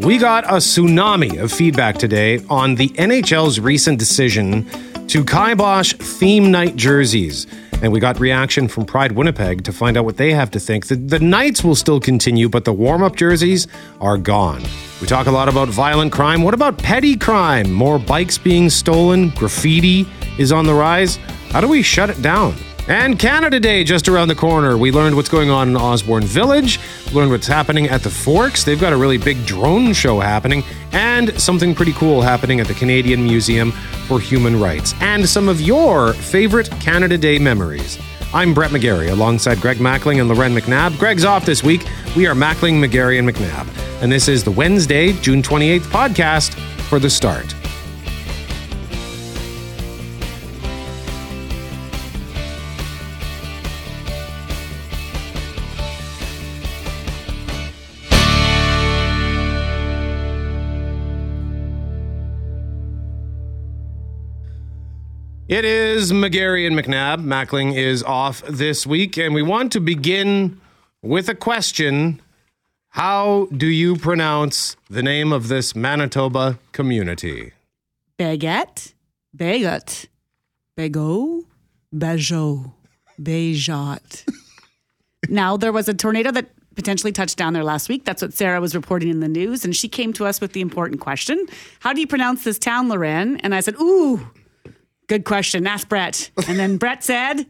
We got a tsunami of feedback today on the NHL's recent decision to kibosh theme night jerseys. And we got reaction from Pride Winnipeg to find out what they have to think. The, the nights will still continue, but the warm up jerseys are gone. We talk a lot about violent crime. What about petty crime? More bikes being stolen, graffiti is on the rise. How do we shut it down? And Canada Day just around the corner. We learned what's going on in Osborne Village, learned what's happening at the Forks. They've got a really big drone show happening, and something pretty cool happening at the Canadian Museum for Human Rights. And some of your favorite Canada Day memories. I'm Brett McGarry alongside Greg Mackling and Loren McNabb. Greg's off this week. We are Mackling, McGarry, and McNabb. And this is the Wednesday, June 28th podcast for the start. It is McGarry and McNabb. Mackling is off this week, and we want to begin with a question. How do you pronounce the name of this Manitoba community? Baguette, bagot, bajot, bejot. now, there was a tornado that potentially touched down there last week. That's what Sarah was reporting in the news. And she came to us with the important question How do you pronounce this town, Loren? And I said, Ooh, good question. Ask Brett. And then Brett said,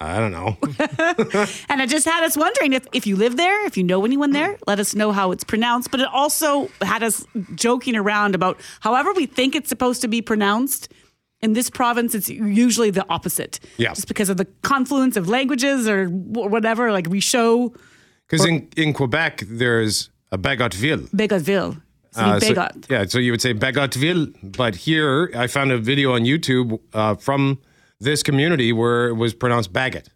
I don't know. and it just had us wondering if, if you live there, if you know anyone there, let us know how it's pronounced. But it also had us joking around about however we think it's supposed to be pronounced. In this province, it's usually the opposite. Yeah. Just because of the confluence of languages or whatever, like we show Because in, in Quebec, there's a Bagotville. Begotville. Uh, so- yeah, so you would say Bagotville, but here I found a video on YouTube uh, from this community where it was pronounced Bagot.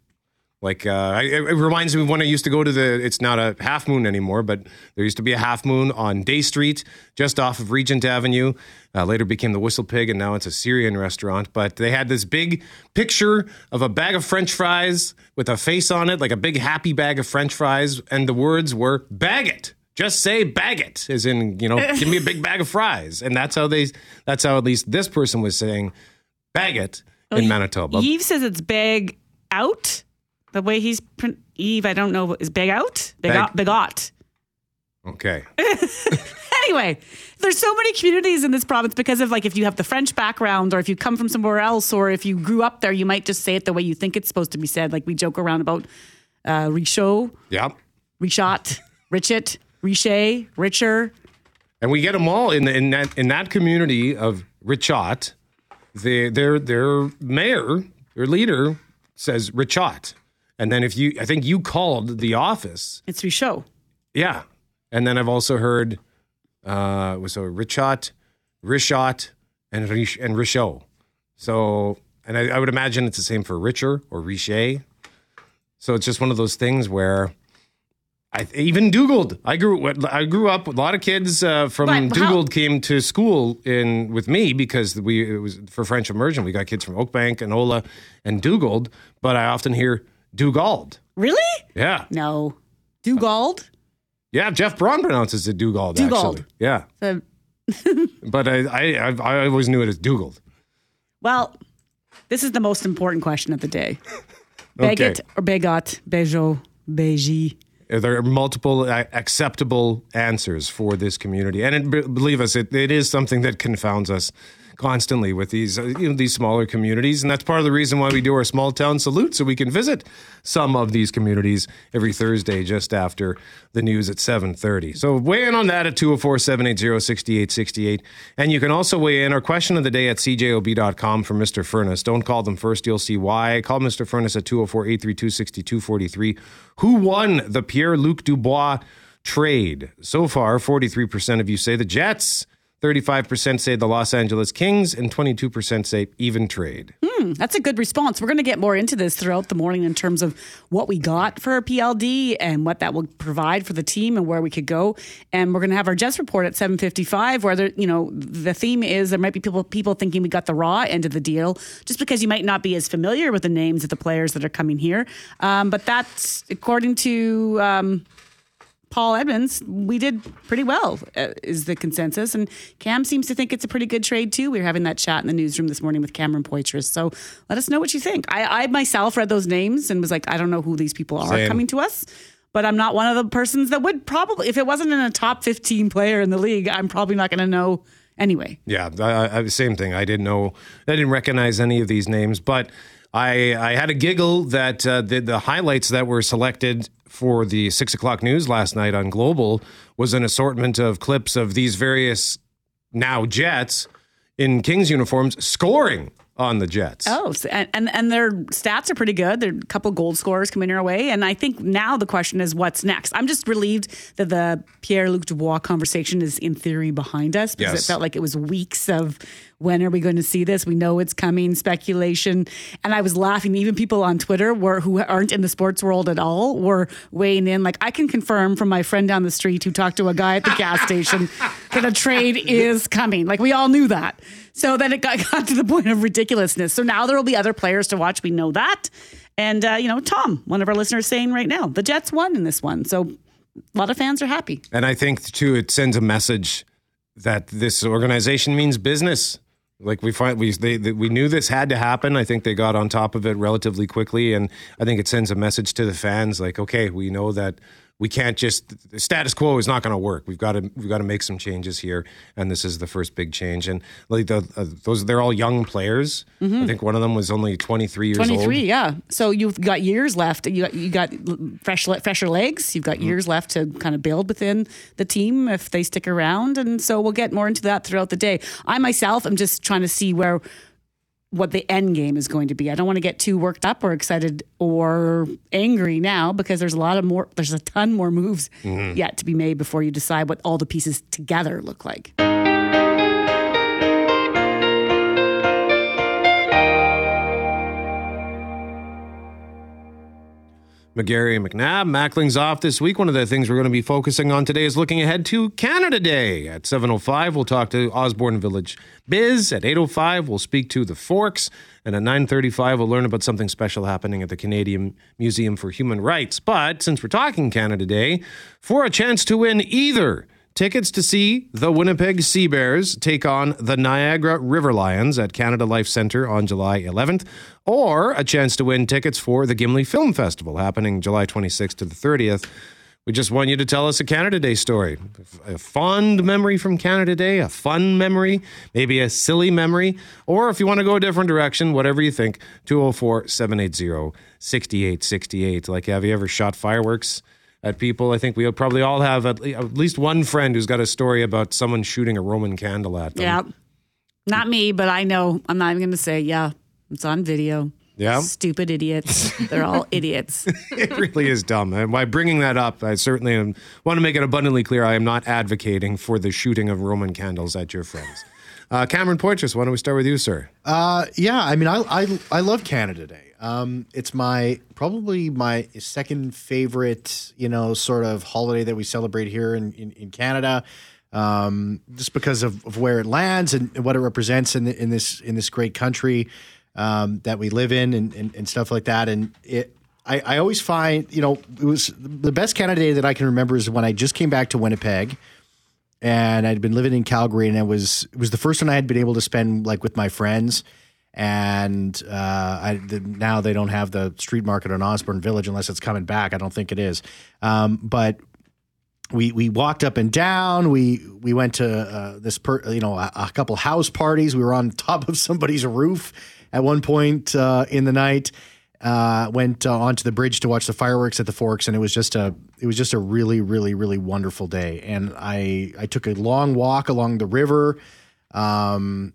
Like uh, it, it reminds me of when I used to go to the. It's not a half moon anymore, but there used to be a half moon on Day Street, just off of Regent Avenue. Uh, later became the Whistle Pig, and now it's a Syrian restaurant. But they had this big picture of a bag of French fries with a face on it, like a big happy bag of French fries, and the words were "bag it." Just say "bag it," as in you know, give me a big bag of fries, and that's how they. That's how at least this person was saying "bag it" in Manitoba. Yves says it's bag out. The way he's pron- Eve, I don't know, is bag out? Begot. Bag- Begot. Okay. Anyway, there's so many communities in this province because of like if you have the French background or if you come from somewhere else or if you grew up there, you might just say it the way you think it's supposed to be said. Like we joke around about uh, Richaud, Yep. Richot, Richet, Riche, Richer. And we get them all in the, in that in that community of Richot. The, their their mayor, their leader says Richot, and then if you, I think you called the office, It's Richaud. yeah. And then I've also heard uh, was so Richot, Richot, and Rich and Richaud. So, and I, I would imagine it's the same for Richer or Riche. So it's just one of those things where. I even Dougaled. I grew. I grew up. A lot of kids uh, from But how- came to school in with me because we it was for French immersion. We got kids from Oakbank, Anola and Dougaled. But I often hear Dugald. Really? Yeah, No. Dugald? yeah. Jeff Braun pronounces it Dugald. Dugald. Actually, yeah. Uh, But I, I, I, always knew it as Dougaled. well, this is the most important question of the day. Okay. Or Begot, Bejo, Beji. There are multiple uh, acceptable answers for this community, and it, believe us, it, it is something that confounds us constantly with these uh, you know these smaller communities, and that's part of the reason why we do our small town salute, so we can visit some of these communities every Thursday just after the news at seven thirty. So weigh in on that at 204-780-6868. and you can also weigh in our question of the day at cjob.com for Mr. Furnace. Don't call them first; you'll see why. Call Mr. Furnace at 204-832-6243. Who won the Pierre Luc Dubois trade? So far, 43% of you say the Jets, 35% say the Los Angeles Kings, and 22% say even trade. That's a good response. We're going to get more into this throughout the morning in terms of what we got for a PLD and what that will provide for the team and where we could go. And we're going to have our Jets report at 7:55 where there, you know, the theme is there might be people people thinking we got the raw end of the deal just because you might not be as familiar with the names of the players that are coming here. Um, but that's according to um, Paul Edmonds, we did pretty well, uh, is the consensus. And Cam seems to think it's a pretty good trade, too. We were having that chat in the newsroom this morning with Cameron Poitras. So let us know what you think. I, I myself read those names and was like, I don't know who these people are Same. coming to us. But I'm not one of the persons that would probably, if it wasn't in a top 15 player in the league, I'm probably not going to know anyway. Yeah, I, I, same thing. I didn't know, I didn't recognize any of these names, but I, I had a giggle that uh, the, the highlights that were selected for the six o'clock news last night on Global was an assortment of clips of these various now Jets in Kings uniforms scoring on the Jets. Oh, and, and and their stats are pretty good. There are a couple gold scorers coming our way, and I think now the question is what's next. I'm just relieved that the Pierre Luc Dubois conversation is in theory behind us because Yes. it felt like it was weeks of when are we going to see this? We know it's coming, speculation, and I was laughing. Even people on Twitter were who aren't in the sports world at all were weighing in. Like I can confirm from my friend down the street who talked to a guy at the gas station that a trade is coming. Like we all knew that. So then it got, got to the point of ridiculousness. So now there will be other players to watch. We know that. And, uh, you know, Tom, one of our listeners saying right now, the Jets won in this one. So a lot of fans are happy. And I think too, it sends a message that this organization means business. Like we find we they, they, we knew this had to happen. I think they got on top of it relatively quickly, and I think it sends a message to the fans like, okay, we know that we can't just the status quo is not going to work. We've got to we've got to make some changes here, and this is the first big change. And like the uh, those they're all young players. I think one of them was only twenty three years old. 23, yeah. So you've got years left. You got, you got fresh, fresher legs. You've got years left to kind of build within the team if they stick around. And so we'll get more into that throughout the day. I myself am just trying to see where what the end game is going to be. I don't want to get too worked up or excited or angry now because there's a lot of more there's a ton more moves mm-hmm. yet to be made before you decide what all the pieces together look like. McGarry and McNabb. Mackling's off this week. One of the things we're going to be focusing on today is looking ahead to Canada Day. At 7.05, we'll talk to Osborne Village Biz. At 8.05, we'll speak to the Forks. And at 9.35, we'll learn about something special happening at the Canadian Museum for Human Rights. But since we're talking Canada Day, for a chance to win either Tickets to see the Winnipeg Sea Bears take on the Niagara River Lions at Canada Life Centre on July 11th, or a chance to win tickets for the Gimli Film Festival happening July 26th to the 30th. We just want you to tell us a Canada Day story. A fond memory from Canada Day, a fun memory, maybe a silly memory, or if you want to go a different direction, whatever you think, 204 780 6868. Like, have you ever shot fireworks? At people. I think we probably all have at, le- at least one friend who's got a story about someone shooting a Roman candle at them. Yeah. Not me, but I know. I'm not even going to say, yeah, it's on video. Yeah? Stupid idiots. They're all idiots. it really is dumb. And by bringing that up, I certainly am, want to make it abundantly clear I am not advocating for the shooting of Roman candles at your friends. Uh, Cameron Poitras, why don't we start with you, sir? Uh, yeah, I mean, I, I I love Canada Day. Um, it's my probably my second favorite, you know, sort of holiday that we celebrate here in in, in Canada. Um, just because of, of where it lands and what it represents in the, in this in this great country um, that we live in and, and, and stuff like that. And it, I, I always find, you know, it was the best Canada Day that I can remember is when I just came back to Winnipeg and I'd been living in Calgary, and it was it was the first one I had been able to spend like with my friends. And uh, I the, now they don't have the street market on Osborne Village unless it's coming back. I don't think it is. Um, but we we walked up and down. We we went to uh, this per, you know a, a couple house parties. We were on top of somebody's roof at one point uh, in the night. Uh, went uh, onto the bridge to watch the fireworks at the Forks, and it was just a it was just a really really really wonderful day. And I I took a long walk along the river, um,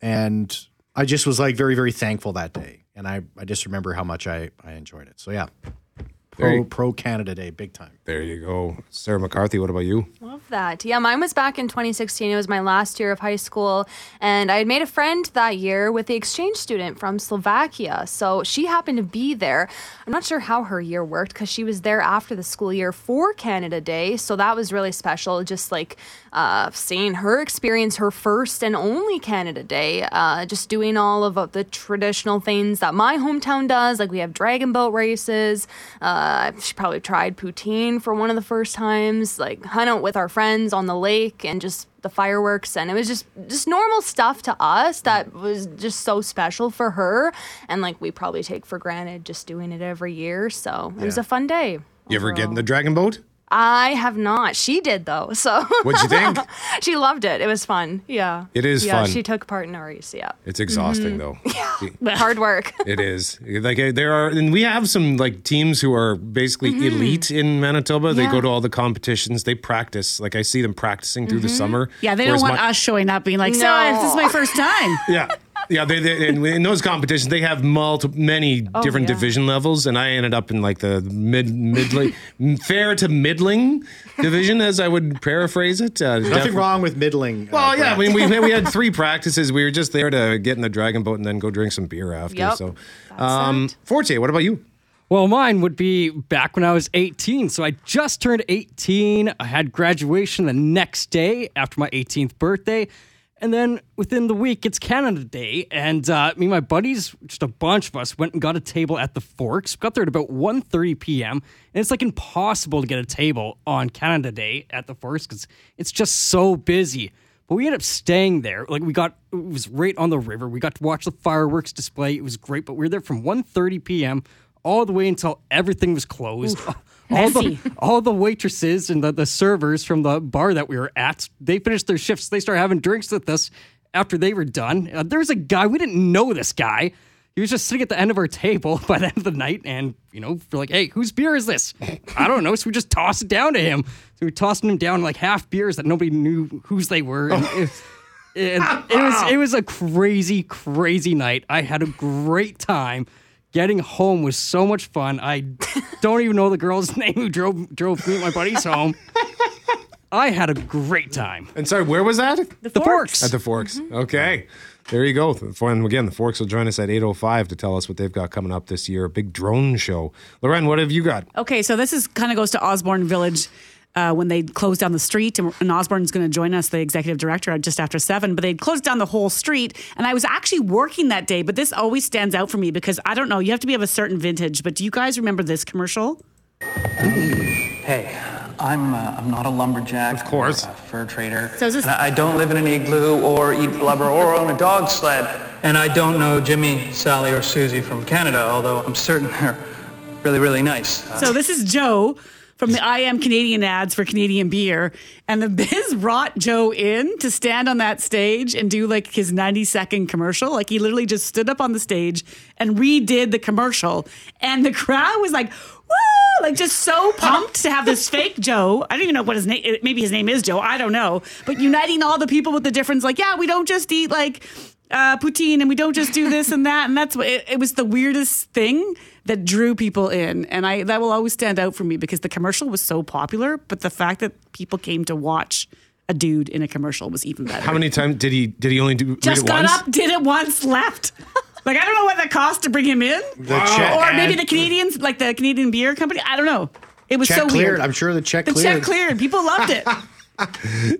and I just was like very very thankful that day. And I I just remember how much I I enjoyed it. So yeah, pro Very- pro Canada Day big time. There you go. Sarah McCarthy, what about you? Love that. Yeah, mine was back in 2016. It was my last year of high school. And I had made a friend that year with the exchange student from Slovakia. So she happened to be there. I'm not sure how her year worked because she was there after the school year for Canada Day. So that was really special. Just like uh, seeing her experience her first and only Canada Day, uh, just doing all of the traditional things that my hometown does. Like we have dragon boat races. Uh, Uh, she probably tried poutine for one of the first times, like hung out with our friends on the lake and just the fireworks. And it was just just normal stuff to us that was just so special for her. And like we probably take for granted just doing it every year. So it was a fun day You ever get in the dragon boat? I have not. She did though. So What'd you think? she loved it. It was fun. Yeah. It is yeah, fun. She took part in a race. Yeah. It's exhausting though. Yeah. Hard work. It is like uh, there are, and we have some like teams who are basically elite in Manitoba. They Mm-hmm. Yeah. go to all the competitions. They practice. Like I see them practicing through the summer. Yeah, they don't want my- us showing up being like, so No. this is my first time. Yeah. Yeah, they, they, in, in those competitions, they have multiple, many different yeah. division levels, and I ended up in like the mid, mid, fair to middling division, as I would paraphrase it. Uh, Nothing def- wrong with middling. uh, Well, yeah, I mean, we, we had three practices. We were just there to get in the dragon boat and then go drink some beer after. Yep. So, um. Forte, what about you? Well, mine would be back when I was 18. So I just turned 18. I had graduation the next day after my 18th birthday. And then within the week, it's Canada Day. And uh, me and my buddies, just a bunch of us, went and got a table at the Forks. Got there at about 1.30 p.m. And it's like impossible to get a table on Canada Day at the Forks because it's just so busy. But we ended up staying there. Like we got, it was right on the river. We got to watch the fireworks display. It was great. But we were there from 1.30 p.m. all the way until everything was closed. All the all the waitresses and the, the servers from the bar that we were at, they finished their shifts. They started having drinks with us after they were done. Uh, there was a guy we didn't know this guy. He was just sitting at the end of our table by the end of the night, and you know, we're like, "Hey, whose beer is this?" I don't know. So we just tossed it down to him. So we tossed him down like half beers that nobody knew whose they were. And it, and it was it was a crazy, crazy night. I had a great time. Getting home was so much fun. I don't even know the girl's name who drove drove me and my buddies home. I had a great time. And sorry, where was that? The, The Forks. At the Forks. Mm-hmm. Okay. There you go. And again, the Forks will join us at 8.05 to tell us what they've got coming up this year. A big drone show. Loren, what have you got? Okay, so this is kind of goes to Osborne Village uh, when they closed down the street, and, and Osborne's going to join us, the executive director, just after seven. But they closed down the whole street, and I was actually working that day. But this always stands out for me because I don't know. You have to be of a certain vintage, but do you guys remember this commercial? Hey, I'm uh, I'm not a lumberjack. Of course. a fur trader. So is this- I I don't live in an igloo or eat blubber or own a dog sled. And I don't know Jimmy, Sally, or Susie from Canada, although I'm certain they're really, really nice. Uh, So this is Joe from the I Am Canadian ads for Canadian beer. And the biz brought Joe in to stand on that stage and do like his 90 second commercial. Like he literally just stood up on the stage and redid the commercial. And the crowd was like, woo! Like just so pumped to have this fake Joe. I don't even know what his name maybe his name is Joe. I don't know. But uniting all the people with the difference, like, yeah, we don't just eat like uh, poutine and we don't just do this and that. And that's what it, it was the weirdest thing that drew people in. And i that will always stand out for me because the commercial was so popular but the fact that people came to watch a dude in a commercial was even better. How many times did he did he only do just it got once? up did it once left. Like i don't know what that cost to bring him in. The check, or maybe the canadians like the canadian beer company. I don't know. It was check so cleared. weird I'm sure the check the cleared. check cleared. People loved it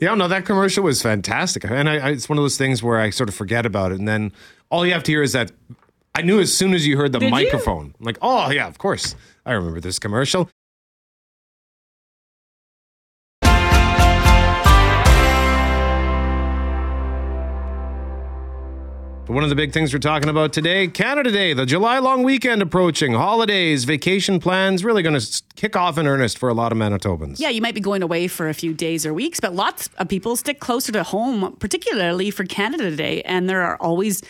Yeah, no, that commercial was fantastic, and I, I, it's one of those things where I sort of forget about it, and then all you have to hear is that I knew as soon as you heard the Did microphone, I'm like, oh yeah, of course, I remember this commercial. One of the big things we're talking about today, Canada Day, the July long weekend approaching, holidays, vacation plans, really going to kick off in earnest for a lot of Manitobans. Yeah, you might be going away for a few days or weeks, but lots of people stick closer to home, particularly for Canada Day. And there are always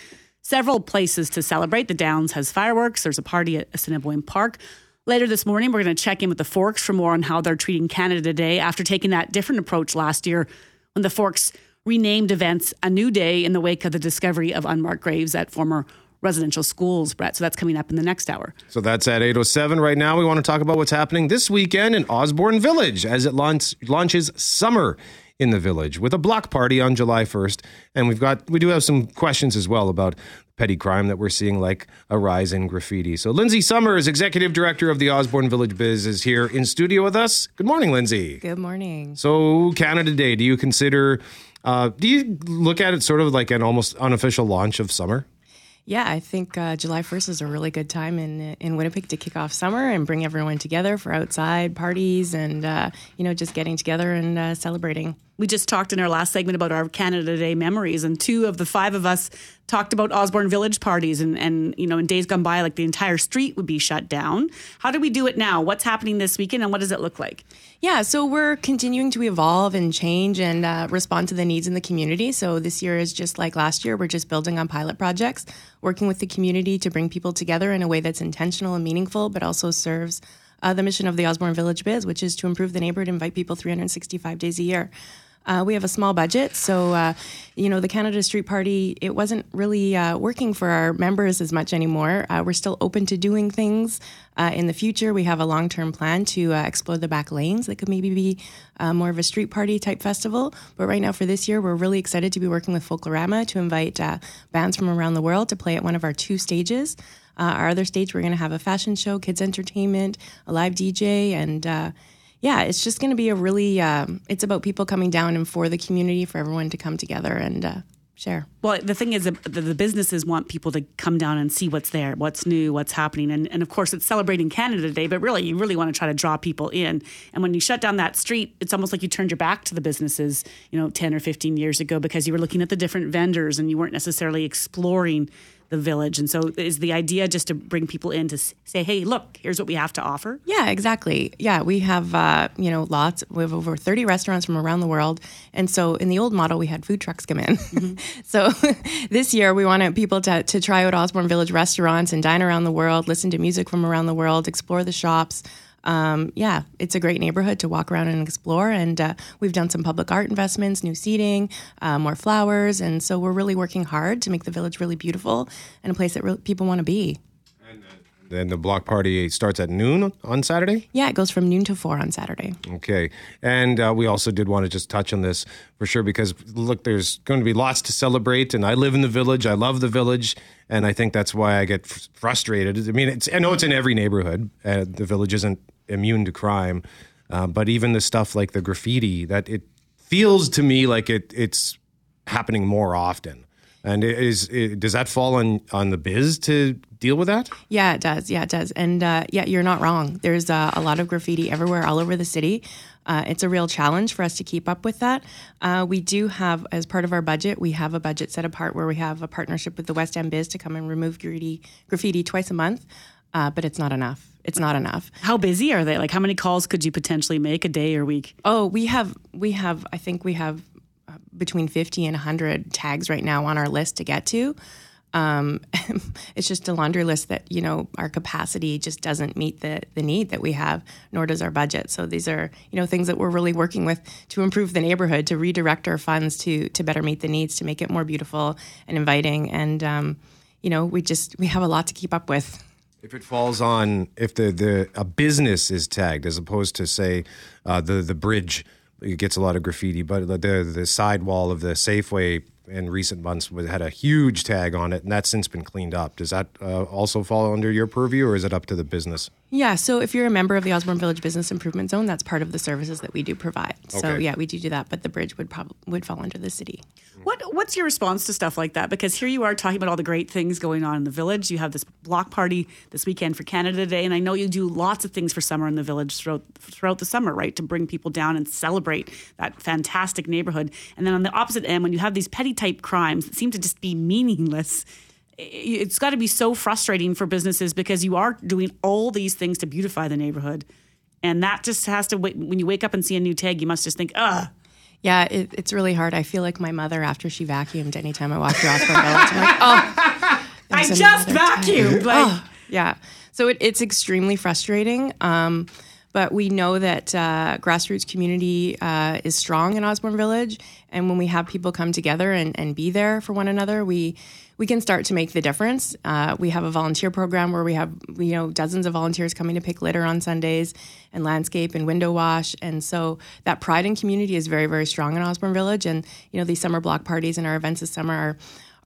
several places to celebrate. The Downs has fireworks, there's a party at Assiniboine Park. Later this morning, we're going to check in with the Forks for more on how they're treating Canada Day after taking that different approach last year when the Forks renamed events a new day in the wake of the discovery of unmarked graves at former residential schools, Brett. So that's coming up in the next hour. So that's at 8.07. Right now, we want to talk about what's happening this weekend in Osborne Village as it launch, launches summer in the village with a block party on July 1st. And we've got, we do have some questions as well about petty crime that we're seeing, like a rise in graffiti. So Lindsay Summers, executive director of the Osborne Village Biz, is here in studio with us. Good morning, Lindsay. Good morning. So Canada Day, do you consider, uh, do you look at it sort of like an almost unofficial launch of summer? Yeah, I think uh, July 1st is a really good time in in Winnipeg to kick off summer and bring everyone together for outside parties and uh, you know just getting together and uh, celebrating. We just talked in our last segment about our Canada Day memories, and two of the five of us talked about Osborne Village parties. And, and you know, in days gone by, like the entire street would be shut down. How do we do it now? What's happening this weekend, and what does it look like? Yeah, so we're continuing to evolve and change and uh, respond to the needs in the community. So this year is just like last year. We're just building on pilot projects, working with the community to bring people together in a way that's intentional and meaningful, but also serves uh, the mission of the Osborne Village Biz, which is to improve the neighborhood, invite people 365 days a year. Uh, we have a small budget, so uh, you know the Canada Street Party. It wasn't really uh, working for our members as much anymore. Uh, we're still open to doing things uh, in the future. We have a long-term plan to uh, explore the back lanes that could maybe be more of a street party type festival. But right now, for this year, we're really excited to be working with Folklorama to invite bands from around the world to play at one of our two stages. our other stage, we're going to have a fashion show, kids entertainment, a live DJ, and yeah, it's just going to be a really, um, it's about people coming down and for the community, for everyone to come together and uh, share. Well, the thing is, the, the businesses want people to come down and see what's there, what's new, what's happening. And, and of course, it's celebrating Canada Day, but really, you really want to try to draw people in. And when you shut down that street, it's almost like you turned your back to the businesses, you know, 10 or 15 years ago because you were looking at the different vendors and you weren't necessarily exploring the village. And so is the idea just to bring people in to say, hey, look, here's what we have to offer? Yeah, exactly. Yeah, we have, uh, you know, lots. We have over 30 restaurants from around the world. And so in the old model, we had food trucks come in. Mm-hmm. so this year, we wanted people to, to try out Osborne Village restaurants and dine around the world, listen to music from around the world, explore the shops um, yeah, it's a great neighborhood to walk around and explore. And uh, we've done some public art investments, new seating, uh, more flowers. And so we're really working hard to make the village really beautiful and a place that re- people want to be. And then the block party starts at noon on Saturday? Yeah, it goes from noon to four on Saturday. Okay. And uh, we also did want to just touch on this for sure because, look, there's going to be lots to celebrate. And I live in the village. I love the village. And I think that's why I get frustrated. I mean, it's, I know it's in every neighborhood. Uh, the village isn't immune to crime. Uh, but even the stuff like the graffiti, that it feels to me like it it's happening more often. And is it, does that fall on on the biz to deal with that? Yeah, it does. Yeah, it does. And uh, yeah, you're not wrong. There's uh, a lot of graffiti everywhere, all over the city. Uh, it's a real challenge for us to keep up with that. Uh, we do have, as part of our budget, we have a budget set apart where we have a partnership with the West End Biz to come and remove graffiti, graffiti twice a month, uh, but it's not enough it's not enough. How busy are they? Like, how many calls could you potentially make a day or week? Oh, we have, we have, I think we have uh, between 50 and 100 tags right now on our list to get to. Um, it's just a laundry list that, you know, our capacity just doesn't meet the, the need that we have, nor does our budget. So these are, you know, things that we're really working with to improve the neighborhood, to redirect our funds to, to better meet the needs, to make it more beautiful and inviting. And, um, you know, we just, we have a lot to keep up with. If it falls on if the, the a business is tagged as opposed to say uh, the the bridge it gets a lot of graffiti, but the the sidewall of the Safeway in recent months had a huge tag on it, and that's since been cleaned up. Does that uh, also fall under your purview, or is it up to the business? Yeah, so if you're a member of the Osborne Village Business Improvement Zone, that's part of the services that we do provide. Okay. So yeah, we do do that, but the bridge would probably would fall under the city. What What's your response to stuff like that? Because here you are talking about all the great things going on in the village. You have this block party this weekend for Canada Day, and I know you do lots of things for summer in the village throughout throughout the summer, right? To bring people down and celebrate that fantastic neighborhood. And then on the opposite end, when you have these petty type crimes that seem to just be meaningless it's got to be so frustrating for businesses because you are doing all these things to beautify the neighborhood. And that just has to wait. When you wake up and see a new tag, you must just think, ugh. Yeah, it, it's really hard. I feel like my mother after she vacuumed anytime I walk through Osborne Village. I'm like, oh, I just vacuumed. Like, oh, yeah. So it, it's extremely frustrating. Um, but we know that uh, grassroots community uh, is strong in Osborne Village. And when we have people come together and, and be there for one another, we we can start to make the difference. Uh, we have a volunteer program where we have you know dozens of volunteers coming to pick litter on Sundays and landscape and window wash, and so that pride in community is very very strong in Osborne Village. And you know these summer block parties and our events this summer are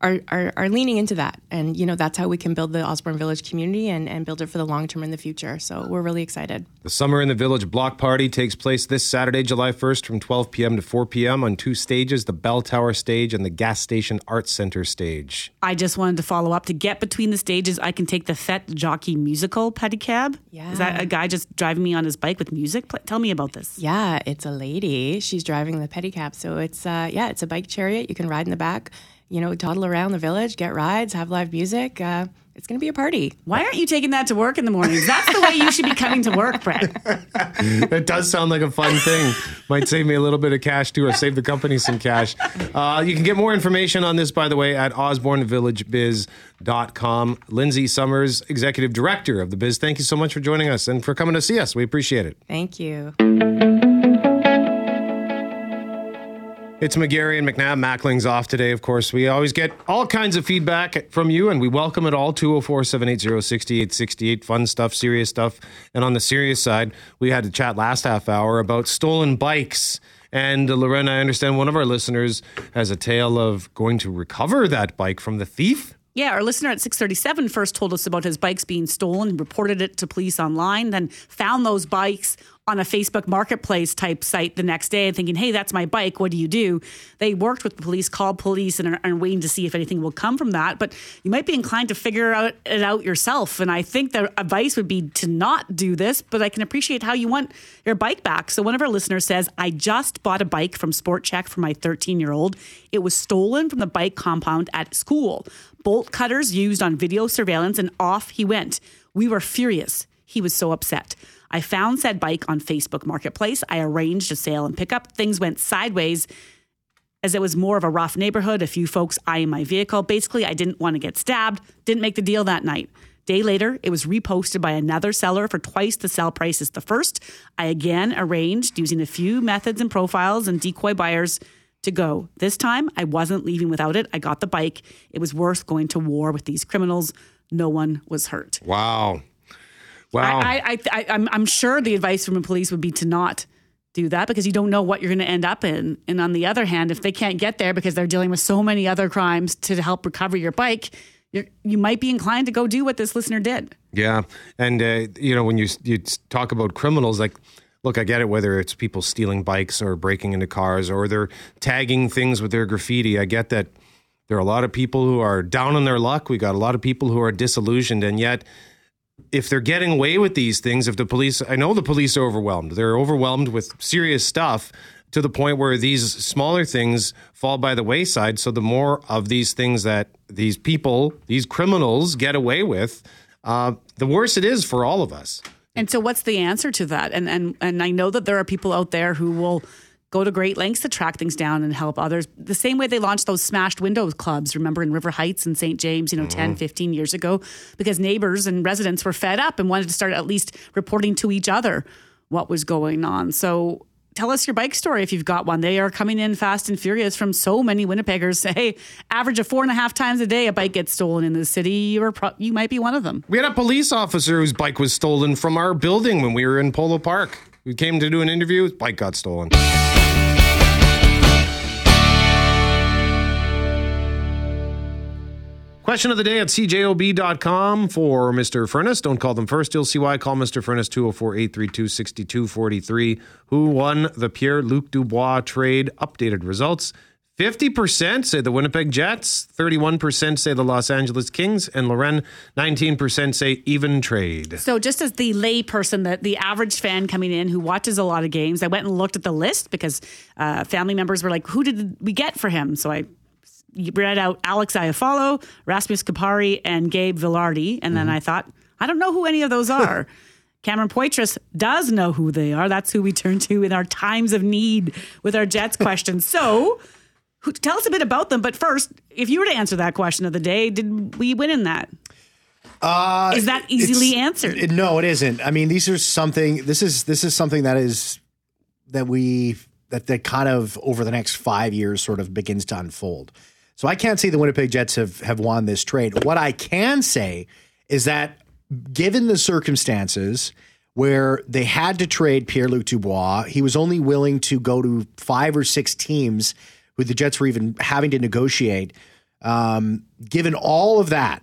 are, are, are leaning into that. And, you know, that's how we can build the Osborne Village community and, and build it for the long term in the future. So we're really excited. The Summer in the Village block party takes place this Saturday, July 1st from 12 p.m. to 4 p.m. on two stages the Bell Tower stage and the Gas Station Arts Center stage. I just wanted to follow up to get between the stages. I can take the Fet Jockey musical pedicab. Yeah. Is that a guy just driving me on his bike with music? Tell me about this. Yeah, it's a lady. She's driving the pedicab. So it's, uh, yeah, it's a bike chariot. You can ride in the back, you know, toddle around the village, get rides, have live music. Uh, it's going to be a party. Why aren't you taking that to work in the mornings? That's the way you should be coming to work, Brett. That does sound like a fun thing. Might save me a little bit of cash too, or save the company some cash. Uh, you can get more information on this, by the way, at osbornevillagebiz.com. Lindsay Summers, Executive Director of the Biz, thank you so much for joining us and for coming to see us. We appreciate it. Thank you. It's McGarry and McNabb. Mackling's off today, of course. We always get all kinds of feedback from you, and we welcome it all. 204 780 6868. Fun stuff, serious stuff. And on the serious side, we had to chat last half hour about stolen bikes. And uh, Lorena, I understand one of our listeners has a tale of going to recover that bike from the thief. Yeah, our listener at 637 first told us about his bikes being stolen, reported it to police online, then found those bikes on a Facebook marketplace type site the next day and thinking, hey, that's my bike. What do you do? They worked with the police, called police, and are, are waiting to see if anything will come from that. But you might be inclined to figure out, it out yourself. And I think the advice would be to not do this, but I can appreciate how you want your bike back. So one of our listeners says, I just bought a bike from Sport Chek for my 13 year old. It was stolen from the bike compound at school. Bolt cutters used on video surveillance, and off he went. We were furious. He was so upset. I found said bike on Facebook Marketplace. I arranged a sale and pickup. Things went sideways as it was more of a rough neighborhood, a few folks eyeing my vehicle. Basically, I didn't want to get stabbed, didn't make the deal that night. Day later, it was reposted by another seller for twice the sell price as the first. I again arranged using a few methods and profiles and decoy buyers to go. This time, I wasn't leaving without it. I got the bike. It was worth going to war with these criminals. No one was hurt. Wow. Wow. I, I, I, I'm, I'm sure the advice from the police would be to not do that because you don't know what you're going to end up in. And on the other hand, if they can't get there because they're dealing with so many other crimes to help recover your bike, you're, you might be inclined to go do what this listener did. Yeah, and uh, you know when you you talk about criminals, like look, I get it whether it's people stealing bikes or breaking into cars or they're tagging things with their graffiti. I get that there are a lot of people who are down on their luck. We got a lot of people who are disillusioned, and yet if they're getting away with these things, if the police, I know the police are overwhelmed. They're overwhelmed with serious stuff to the point where these smaller things fall by the wayside. So the more of these things that these people, these criminals get away with, uh, the worse it is for all of us. And so, what's the answer to that? And and and I know that there are people out there who will go to great lengths to track things down and help others. The same way they launched those smashed windows clubs, remember in River Heights and St. James, you know, 10, mm-hmm. 15 years ago, because neighbors and residents were fed up and wanted to start at least reporting to each other what was going on. So tell us your bike story if you've got one. They are coming in fast and furious from so many Winnipeggers. Hey, average of four and a half times a day a bike gets stolen in the city. You're pro- you might be one of them. We had a police officer whose bike was stolen from our building when we were in Polo Park. We came to do an interview, his bike got stolen. Question of the day at cjob.com for Mr. Furnace. Don't call them first. You'll see why. Call Mr. Furnace 204 832 6243. Who won the Pierre Luc Dubois trade? Updated results. 50% say the Winnipeg Jets, 31% say the Los Angeles Kings, and Loren, 19% say even trade. So, just as the lay person, the, the average fan coming in who watches a lot of games, I went and looked at the list because uh, family members were like, who did we get for him? So, I read out Alex Iafallo, Rasmus Kupari, and Gabe Vilardi. And then I thought, I don't know who any of those are. Cameron Poitras does know who they are. That's who we turn to in our times of need with our Jets questions. So, who, tell us a bit about them. But first, if you were to answer that question of the day, did we win in that? Uh, Is that easily answered? it- no, it isn't. I mean, these are something. This is this is something that is that we that that kind of over the next five years sort of begins to unfold. So I can't say the Winnipeg Jets have have won this trade. What I can say is that given the circumstances where they had to trade Pierre Luc Dubois, he was only willing to go to five or six teams who the Jets were even having to negotiate. Um, given all of that,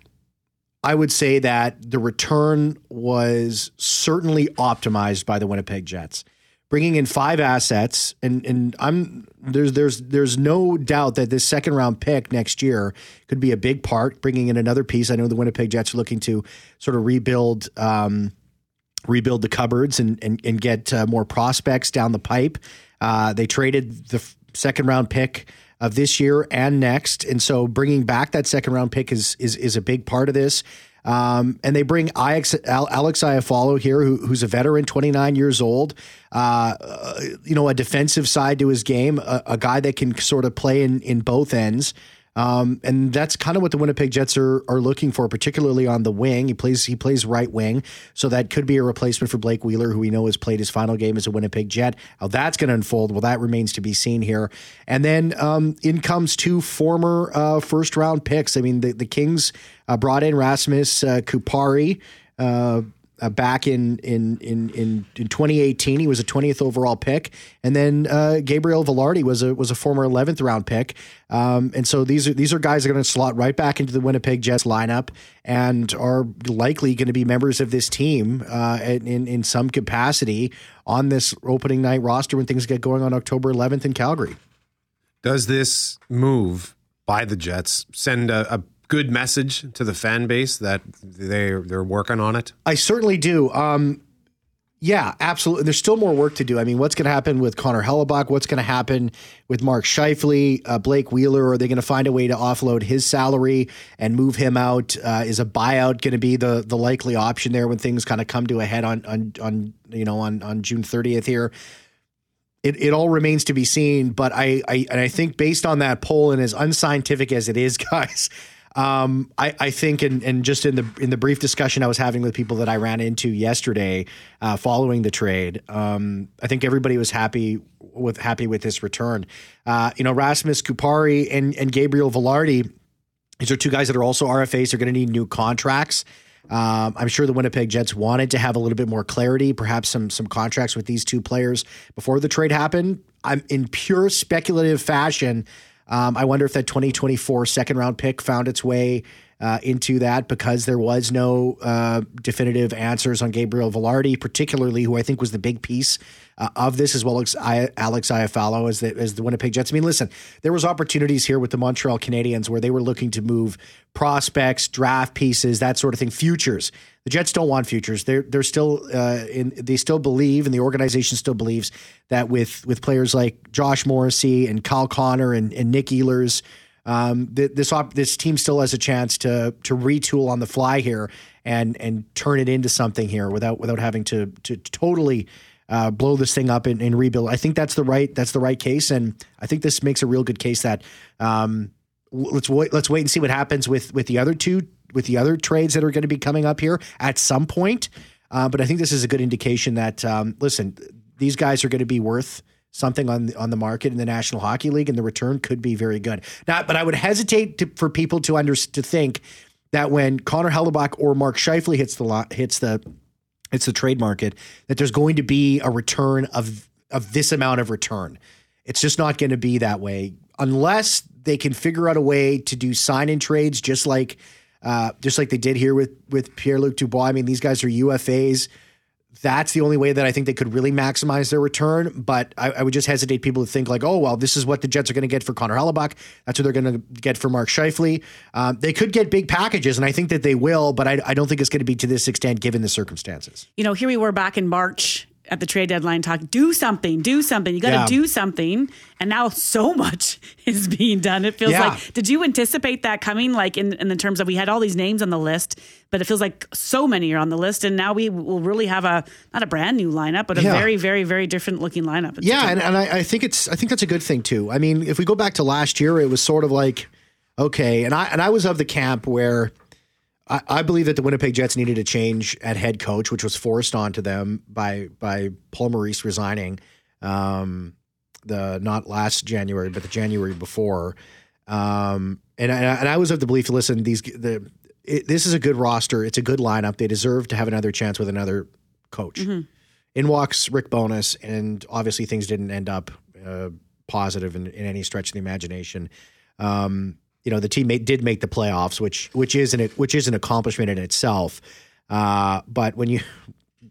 I would say that the return was certainly optimized by the Winnipeg Jets. Bringing in five assets, and and I'm there's there's there's no doubt that this second round pick next year could be a big part. Bringing in another piece, I know the Winnipeg Jets are looking to sort of rebuild um, rebuild the cupboards and and, and get uh, more prospects down the pipe. Uh, they traded the f- second round pick of this year and next, and so bringing back that second round pick is is is a big part of this. Um, and they bring Alex, Alex Iafallo here, who, who's a veteran, 29 years old. Uh, uh, you know, a defensive side to his game, a, a, guy that can sort of play in in both ends. Um, and that's kind of what the Winnipeg Jets are are looking for, particularly on the wing. He plays he plays right wing, so that could be a replacement for Blake Wheeler, who we know has played his final game as a Winnipeg Jet. How that's going to unfold, well, that remains to be seen here. And then um, in comes two former uh, first round picks. I mean, the the Kings uh, brought in Rasmus uh, Kupari. Uh, uh, back in, in in in in 2018. He was a 20th overall pick, and then uh, Gabriel Vilardi was a was a former 11th round pick. Um, and so these are these are guys that are going to slot right back into the Winnipeg Jets lineup and are likely going to be members of this team uh, in in some capacity on this opening night roster when things get going on October 11th in Calgary. Does this move by the Jets send a, a good message to the fan base that they're they're working on it? I certainly do. Um, yeah, absolutely. There's still more work to do. I mean, what's going to happen with Connor Hellebuyck? What's going to happen with Mark Scheifele, uh, Blake Wheeler? Are they going to find a way to offload his salary and move him out? Uh, is a buyout going to be the the likely option there when things kind of come to a head on on on you know on on June 30th here? It, it all remains to be seen, but I, I and I think based on that poll and as unscientific as it is, guys, um, I, I, think, and, just in the in the brief discussion I was having with people that I ran into yesterday, uh, following the trade, um, I think everybody was happy with happy with this return. Uh, you know, Rasmus Kupari and and Gabriel Vilardi, these are two guys that are also RFAs. They're going to need new contracts. Um, I'm sure the Winnipeg Jets wanted to have a little bit more clarity, perhaps some some contracts with these two players before the trade happened. I'm in pure speculative fashion. Um, I wonder if that 2024 second round pick found its way uh, into that because there was no uh, definitive answers on Gabriel Vilardi, particularly who I think was the big piece uh, of this, as well as I, Alex Iafallo as the, as the Winnipeg Jets. I mean, listen, there was opportunities here with the Montreal Canadiens where they were looking to move prospects, draft pieces, that sort of thing, futures. The Jets don't want futures. They're they're still uh, in. They still believe, and the organization still believes that with with players like Josh Morrissey and Kyle Connor and, and Nick Ehlers um, this op- this team still has a chance to to retool on the fly here and and turn it into something here without without having to to totally uh, blow this thing up and, and, rebuild. I think that's the right that's the right case, and I think this makes a real good case that um, let's wait let's wait and see what happens with with the other two with the other trades that are going to be coming up here at some point. Uh, but I think this is a good indication that um, listen, these guys are going to be worth something on on the market in the National Hockey League, and the return could be very good. Now, but I would hesitate to, for people to under to think that when Connor Hellebuyck or Mark Scheifele hits the hits the hits the trade market, that there's going to be a return of of this amount of return. It's just not going to be that way unless they can figure out a way to do sign in trades, just like uh, just like they did here with with Pierre Luc Dubois. I mean, these guys are UFAs that's the only way that I think they could really maximize their return. But I, I would just hesitate people to think like, oh, well, this is what the Jets are going to get for Connor Hellebuyck. That's what they're going to get for Mark Scheifele. Um, they could get big packages, and I think that they will, but I, I don't think it's going to be to this extent given the circumstances. You know, here we were back in March at the trade deadline talk do something do something you got to yeah. do something and now so much is being done it feels yeah. like did you anticipate that coming like in, in the terms of we had all these names on the list but it feels like so many are on the list and now we will really have a not a brand new lineup but a yeah. very very very different looking lineup it's yeah and, and I, I think it's i think that's a good thing too i mean if we go back to last year it was sort of like okay and i and i was of the camp where I, I, believe that the Winnipeg Jets needed a change at head coach, which was forced onto them by by Paul Maurice resigning, um, the not last January, but the January before. Um, and I, and I was of the belief. Listen, these the it, this is a good roster. It's a good lineup. They deserve to have another chance with another coach. In walks Rick Bowness, and obviously things didn't end up uh, positive in, in any stretch of the imagination. Um, you know, the team made, did make the playoffs, which which is an which is an accomplishment in itself. Uh, but when you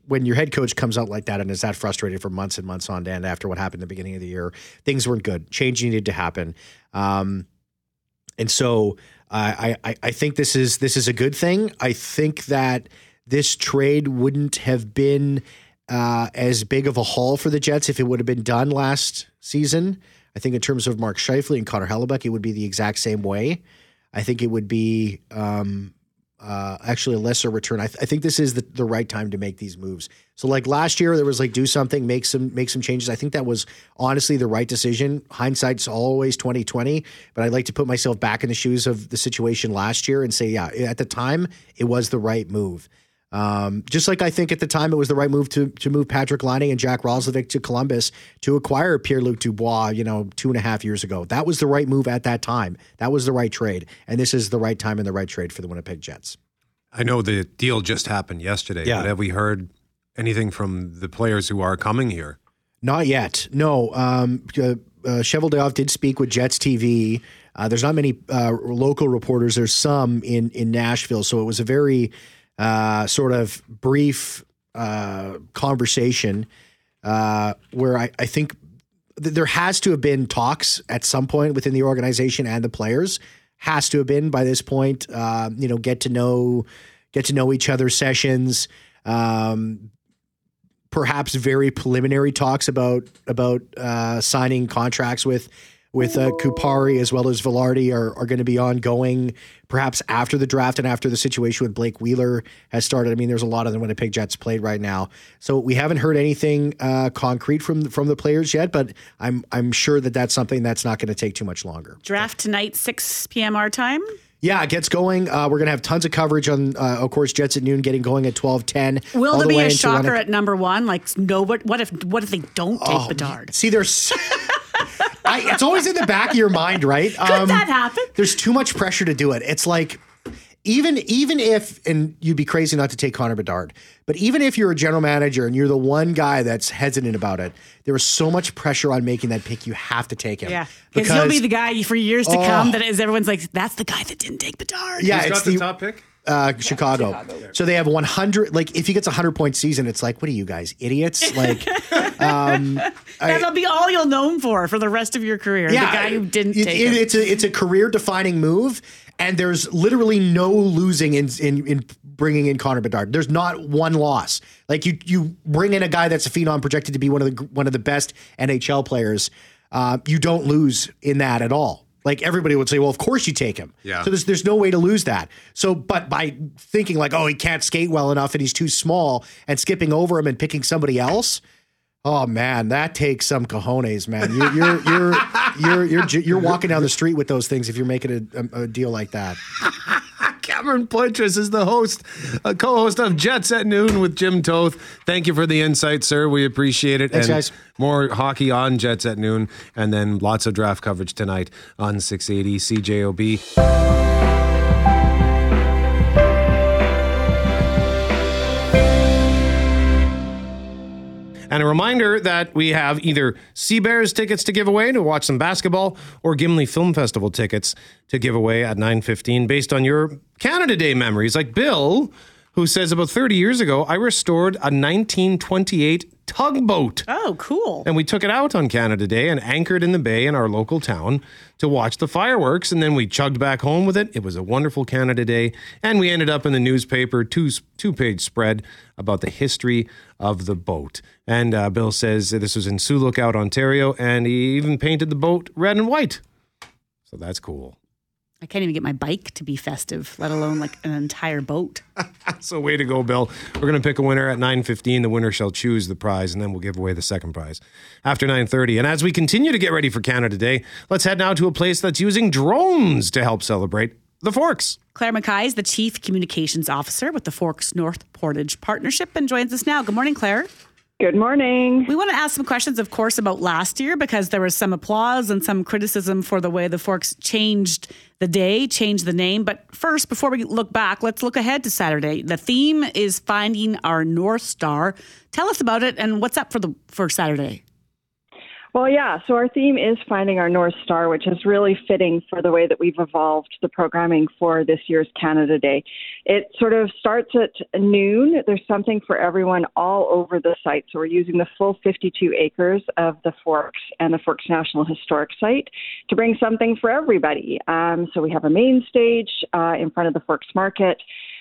when your head coach comes out like that and is that frustrated for months and months on end after what happened at the beginning of the year, things weren't good. Change needed to happen. Um, and so I, I, I think this is this is a good thing. I think that this trade wouldn't have been uh, as big of a haul for the Jets if it would have been done last season. I think in terms of Mark Scheifele and Connor Hellebuyck, it would be the exact same way. I think it would be um, uh, actually a lesser return. I, th- I think this is the, the right time to make these moves. So like last year, there was like do something, make some make some changes. I think that was honestly the right decision. Hindsight's always twenty twenty, but I'd like to put myself back in the shoes of the situation last year and say, yeah, at the time it was the right move. Um, just like I think at the time it was the right move to to move Patrik Laine and Jack Roslovic to Columbus to acquire Pierre Luc Dubois, you know, two and a half years ago. That was the right move at that time. That was the right trade, and this is the right time and the right trade for the Winnipeg Jets. I know the deal just happened yesterday, Yeah. but have we heard anything from the players who are coming here? Not yet. No. Um, uh, uh, Cheveldayoff did speak with Jets TV. Uh, there's not many uh, local reporters. There's some in in Nashville, so it was a very uh, sort of brief uh, conversation uh, where I, I think th- there has to have been talks at some point within the organization and the players. Has to have been by this point. Um, you know, get to know get to know each other sessions. Um, perhaps very preliminary talks about about uh, signing contracts with with uh, Kupari as well as Vilardi are, are going to be ongoing, perhaps after the draft and after the situation with Blake Wheeler has started. I mean, there's a lot of the Winnipeg Jets played right now, so we haven't heard anything uh, concrete from from the players yet. But I'm I'm sure that that's something that's not going to take too much longer. Draft tonight, 6 p.m. our time. Yeah, it gets going. Uh, we're going to have tons of coverage on, uh, of course, Jets at noon, getting going at twelve ten. Will there be a shocker at number one? Like, no, what, what if what if they don't take Oh, Bedard? See, there's. I, it's always in the back of your mind, right? Um, Could that happen? There's too much pressure to do it. It's like even even if and you'd be crazy not to take Connor Bedard, but even if you're a general manager and you're the one guy that's hesitant about it, there is so much pressure on making that pick. You have to take him. Yeah, because he'll be the guy for years to come that is everyone's like, that's the guy that didn't take Bedard. yeah, Who's it's got the, the top pick? uh, Chicago. So they have 100. Like if he gets a 100 point season, it's like, what are you guys idiots? Like. That'll be all you'll know him for for the rest of your career. the guy who didn't it- take it- him. It's a it's a career defining move, and there's literally no losing in, in in bringing in Connor Bedard. There's not one loss. Like you you bring in a guy that's a phenom projected to be one of the one of the best NHL players. Uh, you don't lose in that at all. Like everybody would say, well, of course you take him. Yeah. So there's there's no way to lose that. So, but by thinking like, oh, he can't skate well enough and he's too small, and skipping over him and picking somebody else, Oh man, that takes some cojones, man. You're you're you're you're you're, you're, you're walking down the street with those things if you're making a, a, a deal like that. Cameron Poitras is the host, a co-host of Jets at Noon with Jim Toth. Thank you for the insight, sir. We appreciate it. Thanks, and guys. More hockey on Jets at Noon, and then lots of draft coverage tonight on 680 CJOB. And a reminder that we have either Sea Bears tickets to give away to watch some basketball or Gimli Film Festival tickets to give away at 9.15 based on your Canada Day memories. Like Bill, who says about 30 years ago, I restored a 1928 tugboat. oh, cool. And we took it out on Canada Day and anchored in the bay in our local town to watch the fireworks. And then we chugged back home with it. It was a wonderful Canada Day. And we ended up in the newspaper, two, two page spread about the history of the boat. And uh, Bill says this was in Sioux Lookout, Ontario. And he even painted the boat red and white. So that's cool. I can't even get my bike to be festive, let alone like an entire boat. So way to go, Bill. We're going to pick a winner at 9.15. The winner shall choose the prize, and then we'll give away the second prize after 9.30. And as we continue to get ready for Canada Day, let's head now to a place that's using drones to help celebrate the Forks. Claire Mackay is the Chief Communications Officer with the Forks North Portage Partnership and joins us now. Good morning, Claire. Good morning. We want to ask some questions, of course, about last year because there was some applause and some criticism for the way the Forks changed the day, changed the name. But first, before we look back, let's look ahead to Saturday. The theme is finding our North Star. Tell us about it and what's up for the for Saturday. Well, yeah. So our theme is finding our North Star, which is really fitting for the way that we've evolved the programming for this year's Canada Day. It sort of starts at noon. There's something for everyone all over the site. So we're using the full 52 acres of the Forks and the Forks National Historic Site to bring something for everybody. Um, so we have a main stage uh, in front of the Forks Market.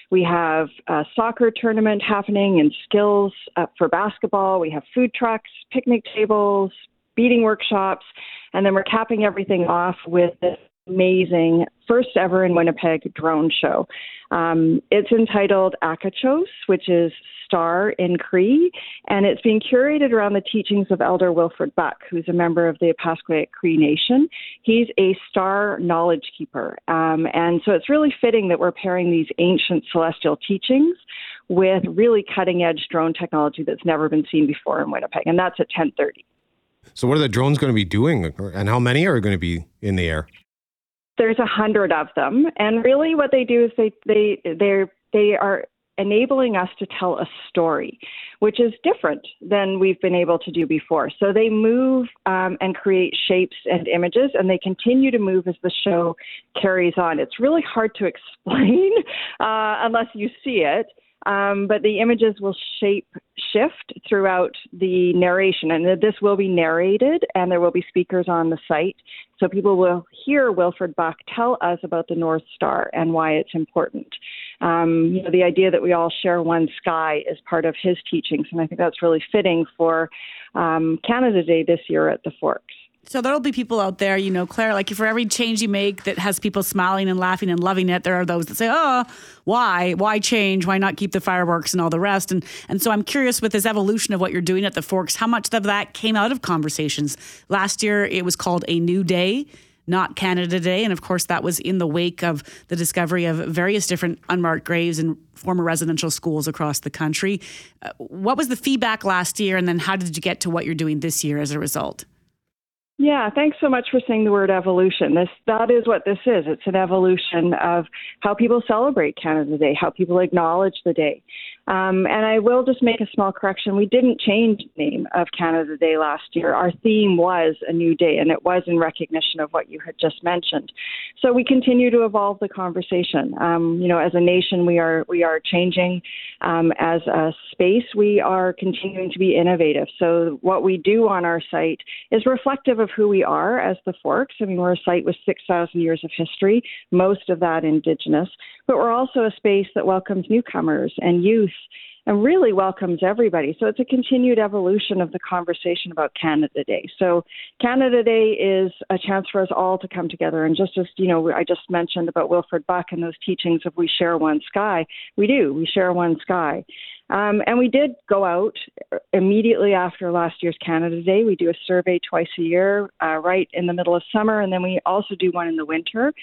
We have a soccer tournament happening and skills uh, for basketball. We have food trucks, picnic tables, beading workshops, and then we're capping everything off with this amazing first ever in Winnipeg drone show. Um, it's entitled Akachos, which is Star in Cree, and it's being curated around the teachings of Elder Wilfred Buck, who's a member of the Opaskwayak Cree Nation. He's a star knowledge keeper, um, and so it's really fitting that we're pairing these ancient celestial teachings with really cutting edge drone technology that's never been seen before in Winnipeg, and that's at 10:30. So, what are the drones going to be doing, and how many are going to be in the air? There's a hundred of them, and really, what they do is they they they they are enabling us to tell a story, which is different than we've been able to do before. So they move um, and create shapes and images, and they continue to move as the show carries on. It's really hard to explain uh, unless you see it. Um, but the images will shape shift throughout the narration, and this will be narrated, and there will be speakers on the site, so people will hear Wilfred Buck tell us about the North Star and why it's important. Um, you know, the idea that we all share one sky is part of his teachings, and I think that's really fitting for um, Canada Day this year at the Forks. So there'll be people out there, you know, Claire, like for every change you make that has people smiling and laughing and loving it, there are those that say, oh, why? Why change? Why not keep the fireworks and all the rest? And and so I'm curious with this evolution of what you're doing at the Forks, how much of that came out of conversations? Last year it was called A New Day not Canada Day. And of course, that was in the wake of the discovery of various different unmarked graves in former residential schools across the country. Uh, what was the feedback last year? And then how did you get to what you're doing this year as a result? Yeah, thanks so much for saying the word evolution. This that is what this is. It's an evolution of how people celebrate Canada Day, how people acknowledge the day. Um, and I will just make a small correction. We didn't change the name of Canada Day last year. Our theme was a new day, and it was in recognition of what you had just mentioned. So we continue to evolve the conversation. Um, you know, as a nation, we are we are changing. Um, as a space, we are continuing to be innovative. So what we do on our site is reflective of who we are as the Forks. I mean, we're a site with 6,000 years of history, most of that Indigenous, but we're also a space that welcomes newcomers and youth and really welcomes everybody. So it's a continued evolution of the conversation about Canada Day. So Canada Day is a chance for us all to come together. And just as, you know, I just mentioned about Wilfred Buck and those teachings of we share one sky, we do, we share one sky. Um, and we did go out immediately after last year's Canada Day. We do a survey twice a year, uh, right in the middle of summer, and then we also do one in the winter.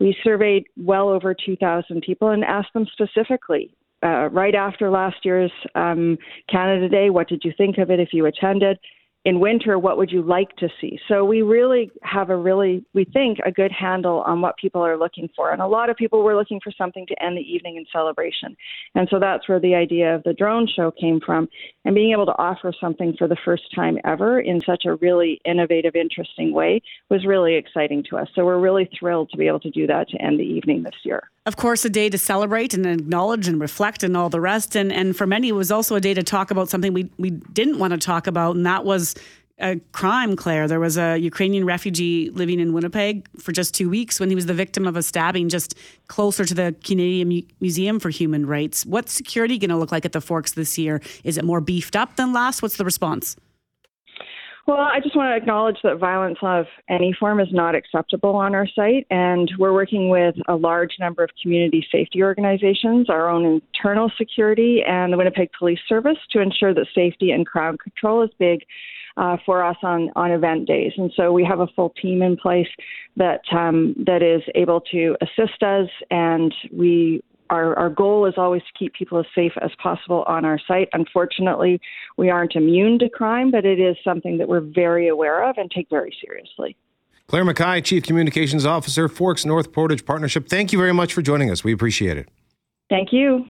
We surveyed well over 2,000 people and asked them specifically uh, right after last year's um, Canada Day. What did you think of it if you attended? in winter, what would you like to see? So we really have a really, we think, a good handle on what people are looking for. And a lot of people were looking for something to end the evening in celebration. And so that's where the idea of the drone show came from. And being able to offer something for the first time ever in such a really innovative, interesting way was really exciting to us. So we're really thrilled to be able to do that to end the evening this year of course, a day to celebrate and acknowledge and reflect and all the rest. And and for many, it was also a day to talk about something we we didn't want to talk about, and that was a crime. Claire, there was a Ukrainian refugee living in Winnipeg for just two weeks when he was the victim of a stabbing just closer to the Canadian Museum for Human Rights. What's security going to look like at the Forks this year? Is it more beefed up than last? What's the response? Well, I just want to acknowledge that violence of any form is not acceptable on our site, and we're working with a large number of community safety organizations, our own internal security, and the Winnipeg Police Service to ensure that safety and crowd control is big uh, for us on, on event days. And so we have a full team in place that um, that is able to assist us, and we our, our goal is always to keep people as safe as possible on our site. Unfortunately, we aren't immune to crime, but it is something that we're very aware of and take very seriously. Claire Mackay, Chief Communications Officer, Forks North Portage Partnership. Thank you very much for joining us. We appreciate it. Thank you.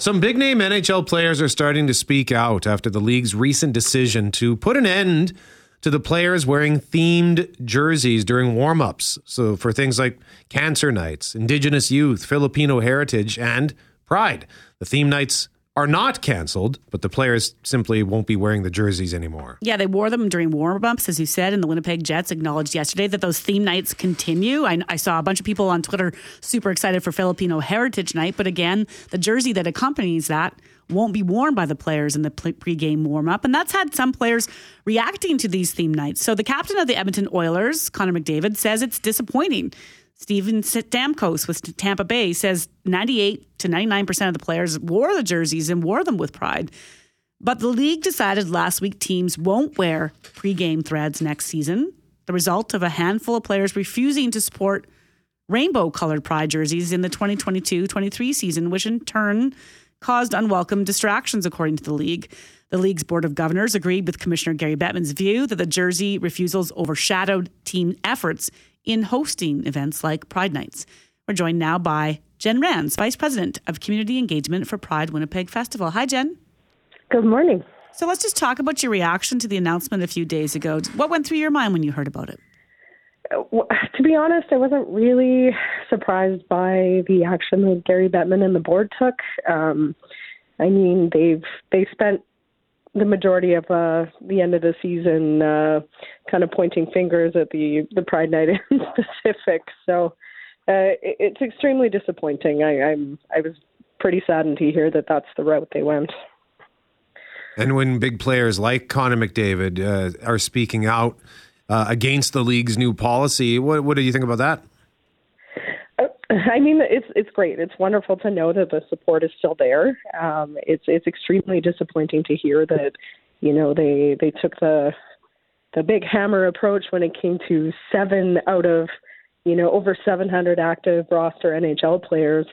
Some big name NHL players are starting to speak out after the league's recent decision to put an end to the players wearing themed jerseys during warm ups. So, for things like Cancer Nights, Indigenous Youth, Filipino Heritage, and Pride. The theme nights are not canceled, but the players simply won't be wearing the jerseys anymore. Yeah, they wore them during warm ups, as you said, and the Winnipeg Jets acknowledged yesterday that those theme nights continue. I, I, saw a bunch of people on Twitter super excited for Filipino Heritage Night, but again, the jersey that accompanies that won't be worn by the players in the pregame warm up. And that's had some players reacting to these theme nights. So the captain of the Edmonton Oilers, Connor McDavid, says it's disappointing. Steven Stamkos with Tampa Bay says 98 to 99% of the players wore the jerseys and wore them with pride. But the league decided last week teams won't wear pregame threads next season, the result of a handful of players refusing to support rainbow colored pride jerseys in the 2022 23 season, which in turn caused unwelcome distractions, according to the league. The league's board of governors agreed with Commissioner Gary Bettman's view that the jersey refusals overshadowed team efforts in hosting events like Pride Nights. We're joined now by Jen Rands, Vice President of Community Engagement for Pride Winnipeg Festival. Hi, Jen. Good morning. So let's just talk about your reaction to the announcement a few days ago. What went through your mind when you heard about it? To be honest, I wasn't really surprised by the action that Gary Bettman and the board took. Um, I mean, they've they spent the majority of uh, the end of the season uh, kind of pointing fingers at the the Pride Night in specific. So uh, it, it's extremely disappointing. I, I'm I was pretty saddened to hear that that's the route they went. And when big players like Connor McDavid uh, are speaking out uh, against the league's new policy, what what do you think about that? I mean, it's it's great. It's wonderful to know that the support is still there. Um, it's it's extremely disappointing to hear that, you know, they they took the the big hammer approach when it came to seven out of you know over 700 active roster NHL players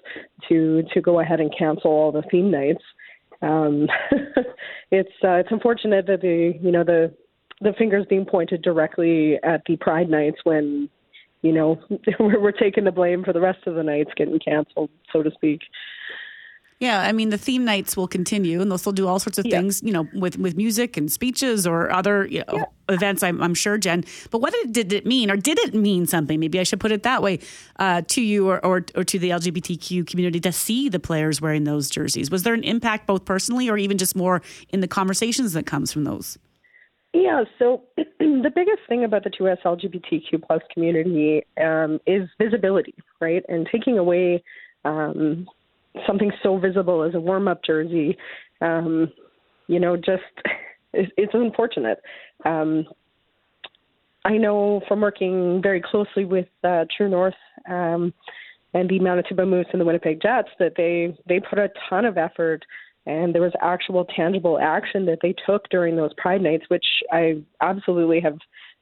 to to go ahead and cancel all the theme nights. Um, it's uh, it's unfortunate that the you know the the fingers being pointed directly at the Pride nights when you know, we're, we're taking the blame for the rest of the nights getting canceled, so to speak. Yeah, I mean the theme nights will continue, and they'll still do all sorts of yeah. things, you know, with with music and speeches or other you know, yeah. events. I'm, I'm, sure, Jen. But what did, did, it mean, or did it mean something? Maybe I should put it that way uh, to you or, or or to the LGBTQ community to see the players wearing those jerseys. Was there an impact both personally or even just more in the conversations that comes from those? Yeah, so the biggest thing about the 2S LGBTQ plus community um, is visibility, right? And taking away um, something so visible as a warm up jersey, um, you know, just it's, unfortunate. Um, I know from working very closely with uh, True North um, and the Manitoba Moose and the Winnipeg Jets that they they put a ton of effort and there was actual tangible action that they took during those pride nights which i absolutely have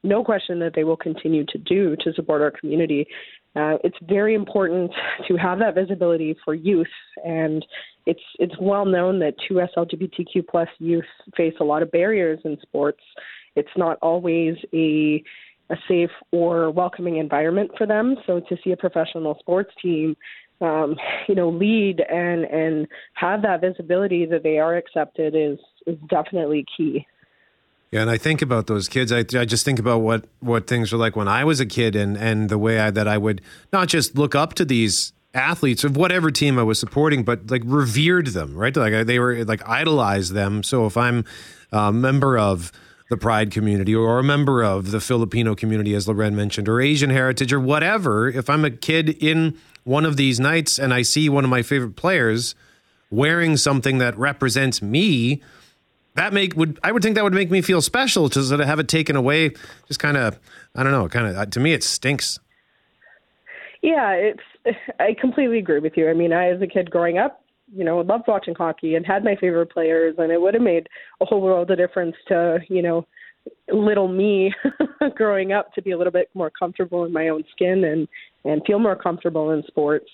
no question that they will continue to do to support our community. Uh, it's very important to have that visibility for youth and it's it's well known that 2s lgbtq plus youth face a lot of barriers in sports. It's not always a a safe or welcoming environment for them. So to see a professional sports team um, you know, lead and and have that visibility that they are accepted is is definitely key. Yeah, and I think about those kids. I, I just think about what what things were like when I was a kid, and and the way I, that I would not just look up to these athletes of whatever team I was supporting, but like revered them, right? Like they were like idolized them. So if I'm a member of the Pride community or a member of the Filipino community, as Loren mentioned, or Asian heritage or whatever, if I'm a kid in one of these nights and I see one of my favorite players wearing something that represents me, that make would I would think that would make me feel special to sort of have it taken away. Just kind of I don't know, kind of to me it stinks. Yeah, it's I completely agree with you. I mean, I as a kid growing up, you know, loved watching hockey and had my favorite players, and it would have made a whole world of difference to, you know, little me growing up to be a little bit more comfortable in my own skin and and feel more comfortable in sports.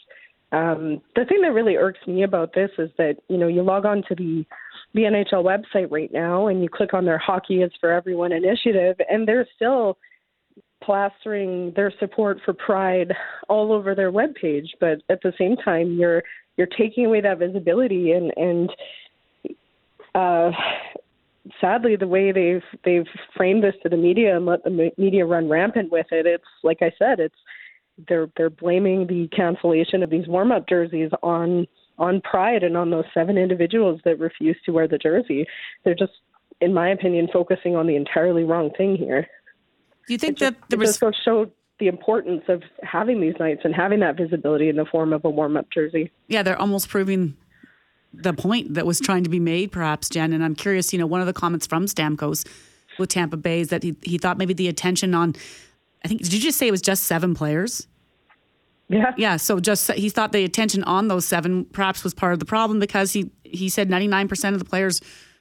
Um, the thing that really irks me about this is that you know you log on to the the NHL website right now and you click on their Hockey is for Everyone initiative, and they're still plastering their support for Pride all over their webpage. But at the same time, you're you're taking away that visibility and and uh, sadly, the way they've they've framed this to the media and let the media run rampant with it, it's like I said, it's they're they're blaming the cancellation of these warm up jerseys on on Pride and on those seven individuals that refuse to wear the jersey. They're just, in my opinion, focusing on the entirely wrong thing here. Do you think that the it just goes show the importance of having these nights and having that visibility in the form of a warm up jersey? yeah, they're almost proving the point that was trying to be made, perhaps, Jen. And I'm curious, you know, one of the comments from Stamkos with Tampa Bay is that he, he thought maybe the attention on, I think, did you just say it was just seven players? Yeah. Yeah. So just he thought the attention on those seven perhaps was part of the problem because he he said 99% of the players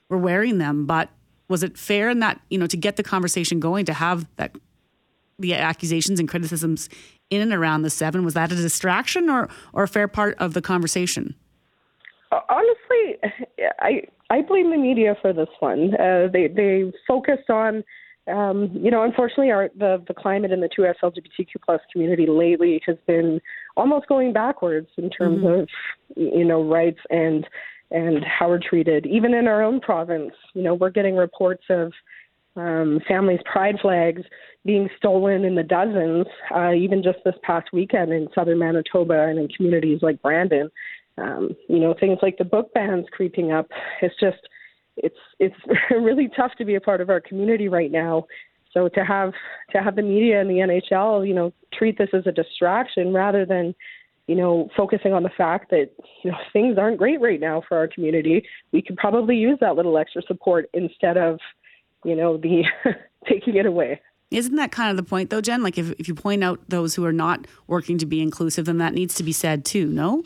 were wearing them. But was it fair in that you know to get the conversation going to have that the accusations and criticisms in and around the seven was that a distraction or or a fair part of the conversation? Honestly, I I blame the media for this one. Uh, they they focused on, um, you know, unfortunately, our the the climate in the 2S LGBTQ plus community lately has been almost going backwards in terms of you know rights and and how we're treated. Even in our own province, you know, we're getting reports of um, families' pride flags being stolen in the dozens. Uh, even just this past weekend in southern Manitoba and in communities like Brandon um, you know things like the book bans creeping up it's just it's it's really tough to be a part of our community right now so to have to have the media and the NHL you know treat this as a distraction rather than you know focusing on the fact that you know things aren't great right now for our community we could probably use that little extra support instead of you know the taking it away Isn't that kind of the point, though, Jen? Like, if, if you point out those who are not working to be inclusive, then that needs to be said too, no?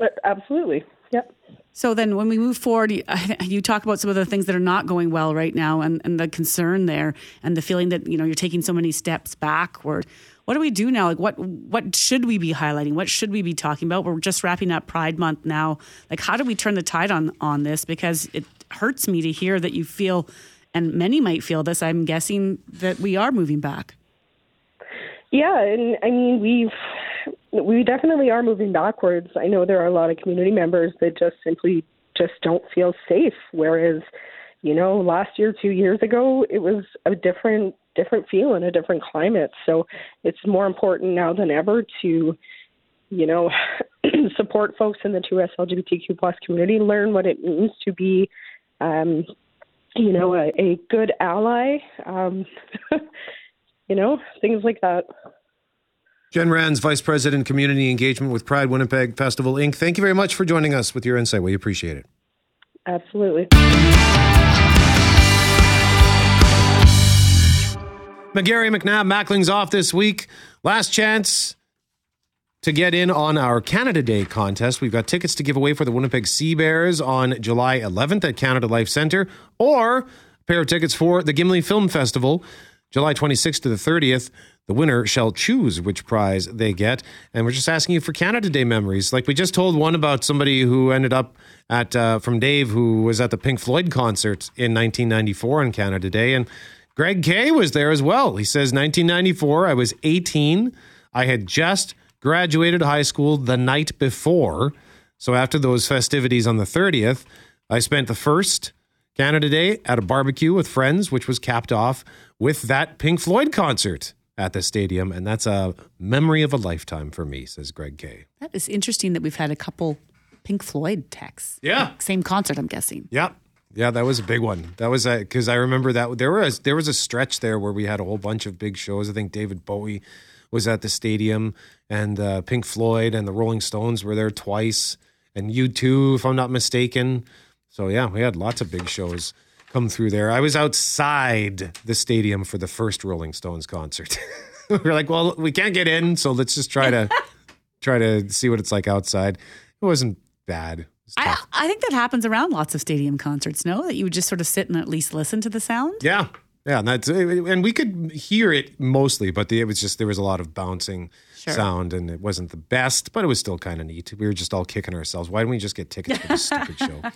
But absolutely yep So then, when we move forward, you, you talk about some of the things that are not going well right now, and, and the concern there, and the feeling that you know you're taking so many steps backward. What do we do now? Like, what what should we be highlighting? What should we be talking about? We're just wrapping up Pride Month now. Like, how do we turn the tide on on this? Because it hurts me to hear that you feel, and many might feel this. I'm guessing that we are moving back. Yeah, and I mean we've we definitely are moving backwards. I know there are a lot of community members that just simply just don't feel safe. Whereas, you know, last year, two years ago, it was a different different feel and a different climate. So it's more important now than ever to, you know, support folks in the 2S LGBTQ plus community, learn what it means to be um, you know, a, a good ally. Um, you know, things like that. Jen Rands, Vice President, Community Engagement with Pride Winnipeg Festival Inc. Thank you very much for joining us with your insight. We appreciate it. Absolutely. McGarry McNabb Mackling's off this week. Last chance to get in on our Canada Day contest. We've got tickets to give away for the Winnipeg Sea Bears on July 11th at Canada Life Centre, or a pair of tickets for the Gimli Film Festival, July 26th to the 30th. The winner shall choose which prize they get. And we're just asking you for Canada Day memories. Like we just told one about somebody who ended up at, uh, from Dave, who was at the Pink Floyd concert in 1994 on Canada Day. And Greg Kay was there as well. He says, 1994, I was 18. I had just graduated high school the night before. So after those festivities on the 30th, I spent the first Canada Day at a barbecue with friends, which was capped off with that Pink Floyd concert at the stadium. And that's a memory of a lifetime for me, says Greg Kay. That is interesting that we've had a couple Pink Floyd texts. Yeah. Same concert, I'm guessing. Yep. Yeah, that was a big one. That was because I remember that there was there was a stretch there where we had a whole bunch of big shows. I think David Bowie was at the stadium, and uh, Pink Floyd and the Rolling Stones were there twice, and U2, if I'm not mistaken. So yeah, we had lots of big shows come through there. I was outside the stadium for the first Rolling Stones concert. we were like, well, we can't get in, so let's just try to try to see what it's like outside. It wasn't bad. I. I think that happens around lots of stadium concerts. No, that you would just sort of sit and at least listen to the sound. Yeah, yeah, and that's and we could hear it mostly, but the, it was just there was a lot of bouncing Sure. sound, and it wasn't the best, but it was still kind of neat. We were just all kicking ourselves. Why didn't we just get tickets for this stupid show?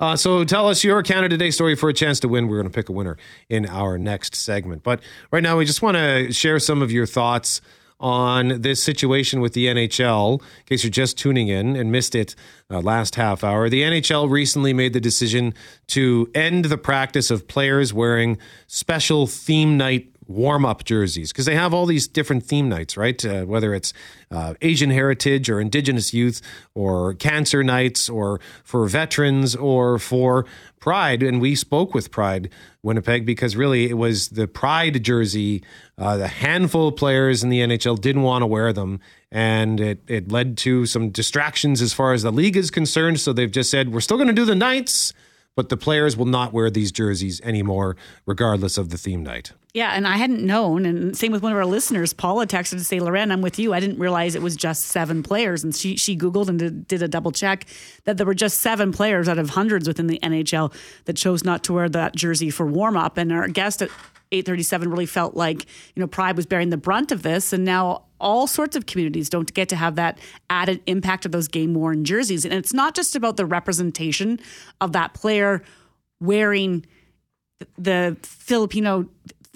Uh, so tell us your Canada Day story for a chance to win. We're going to pick a winner in our next segment, but right now we just want to share some of your thoughts on this situation with the NHL. In case you're just tuning in and missed it uh, last half hour, the NHL recently made the decision to end the practice of players wearing special theme night warm up jerseys because they have all these different theme nights, right? Uh, whether it's uh, Asian heritage or Indigenous youth or cancer nights or for veterans or for Pride. And we spoke with Pride Winnipeg because really it was the Pride jersey. Uh, the handful of players in the NHL didn't want to wear them. And it, it led to some distractions as far as the league is concerned. So they've just said, we're still going to do the nights, but the players will not wear these jerseys anymore, regardless of the theme night. Yeah, and I hadn't known. And same with one of our listeners, Paula texted to say, Loren, I'm with you. I didn't realize it was just seven players. And she, she Googled and did, did a double check that there were just seven players out of hundreds within the NHL that chose not to wear that jersey for warm up. And our guest at 837 really felt like, you know, Pride was bearing the brunt of this. And now all sorts of communities don't get to have that added impact of those game worn jerseys. And it's not just about the representation of that player wearing the Filipino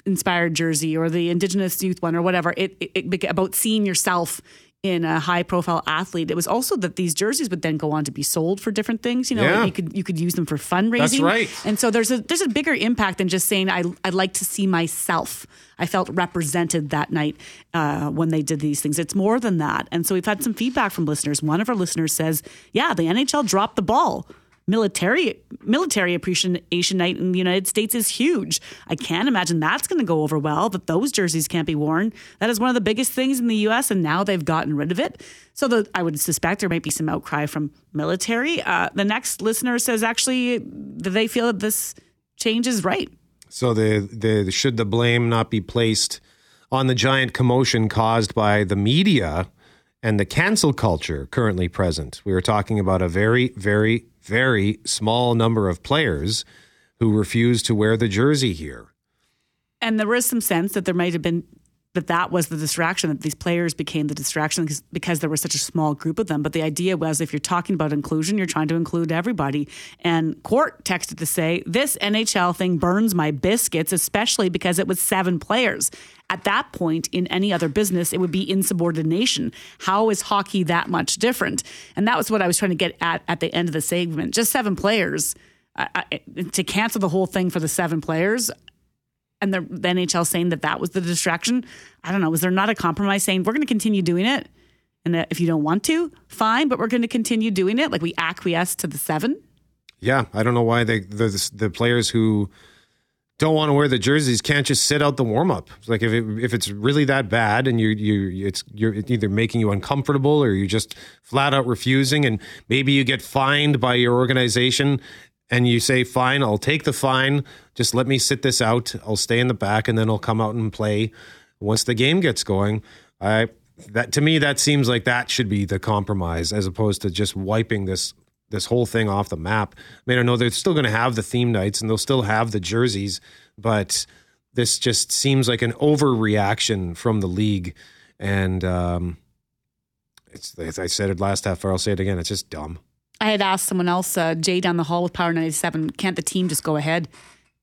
inspired jersey or the indigenous youth one or whatever it, it, it about seeing yourself in a high profile athlete it was also that these jerseys would then go on to be sold for different things you know Yeah. you could you could use them for fundraising. That's right. and so there's a there's a bigger impact than just saying I I'd like to see myself. I felt represented that night uh, when they did these things. It's more than that. And so we've had some feedback from listeners. One of our listeners says yeah the NHL dropped the ball military military appreciation night in the United States is huge. I can't imagine that's going to go over well. That those jerseys can't be worn. That is one of the biggest things in the U.S. and now they've gotten rid of it. So the, I would suspect there might be some outcry from military. Uh, the next listener says actually that they feel that this change is right. So the the should the blame not be placed on the giant commotion caused by the media and the cancel culture currently present? We were talking about a very very very small number of players who refuse to wear the jersey here. and there was some sense that there might have been that that was the distraction that these players became the distraction because, because there was such a small group of them. But the idea was if you're talking about inclusion you're trying to include everybody. And court texted to say this nhl thing burns my biscuits especially because it was seven players. At that point in any other business it would be insubordination. How is hockey that much different? And that was what i was trying to get at at the end of the segment. Just seven players to cancel the whole thing for the seven players and the, the NHL saying that that was the distraction. I don't know. Was there not a compromise saying we're going to continue doing it? And if you don't want to, fine, but we're going to continue doing it. Like we acquiesce to the seven. Yeah, I don't know why they the the players who don't want to wear the jerseys can't just sit out the warm up. Like if it, if it's really that bad and you you it's you're either making you uncomfortable or you're just flat out refusing, and maybe you get fined by your organization. And you say, fine, I'll take the fine. Just let me sit this out. I'll stay in the back, and then I'll come out and play once the game gets going. I that to me that seems like that should be the compromise, as opposed to just wiping this this whole thing off the map. I mean, I know they're still going to have the theme nights and they'll still have the jerseys, but this just seems like an overreaction from the league. And um, it's I said it last half hour, I'll say it again. It's just dumb. I had asked someone else, uh, Jay down the hall with Power 97, can't the team just go ahead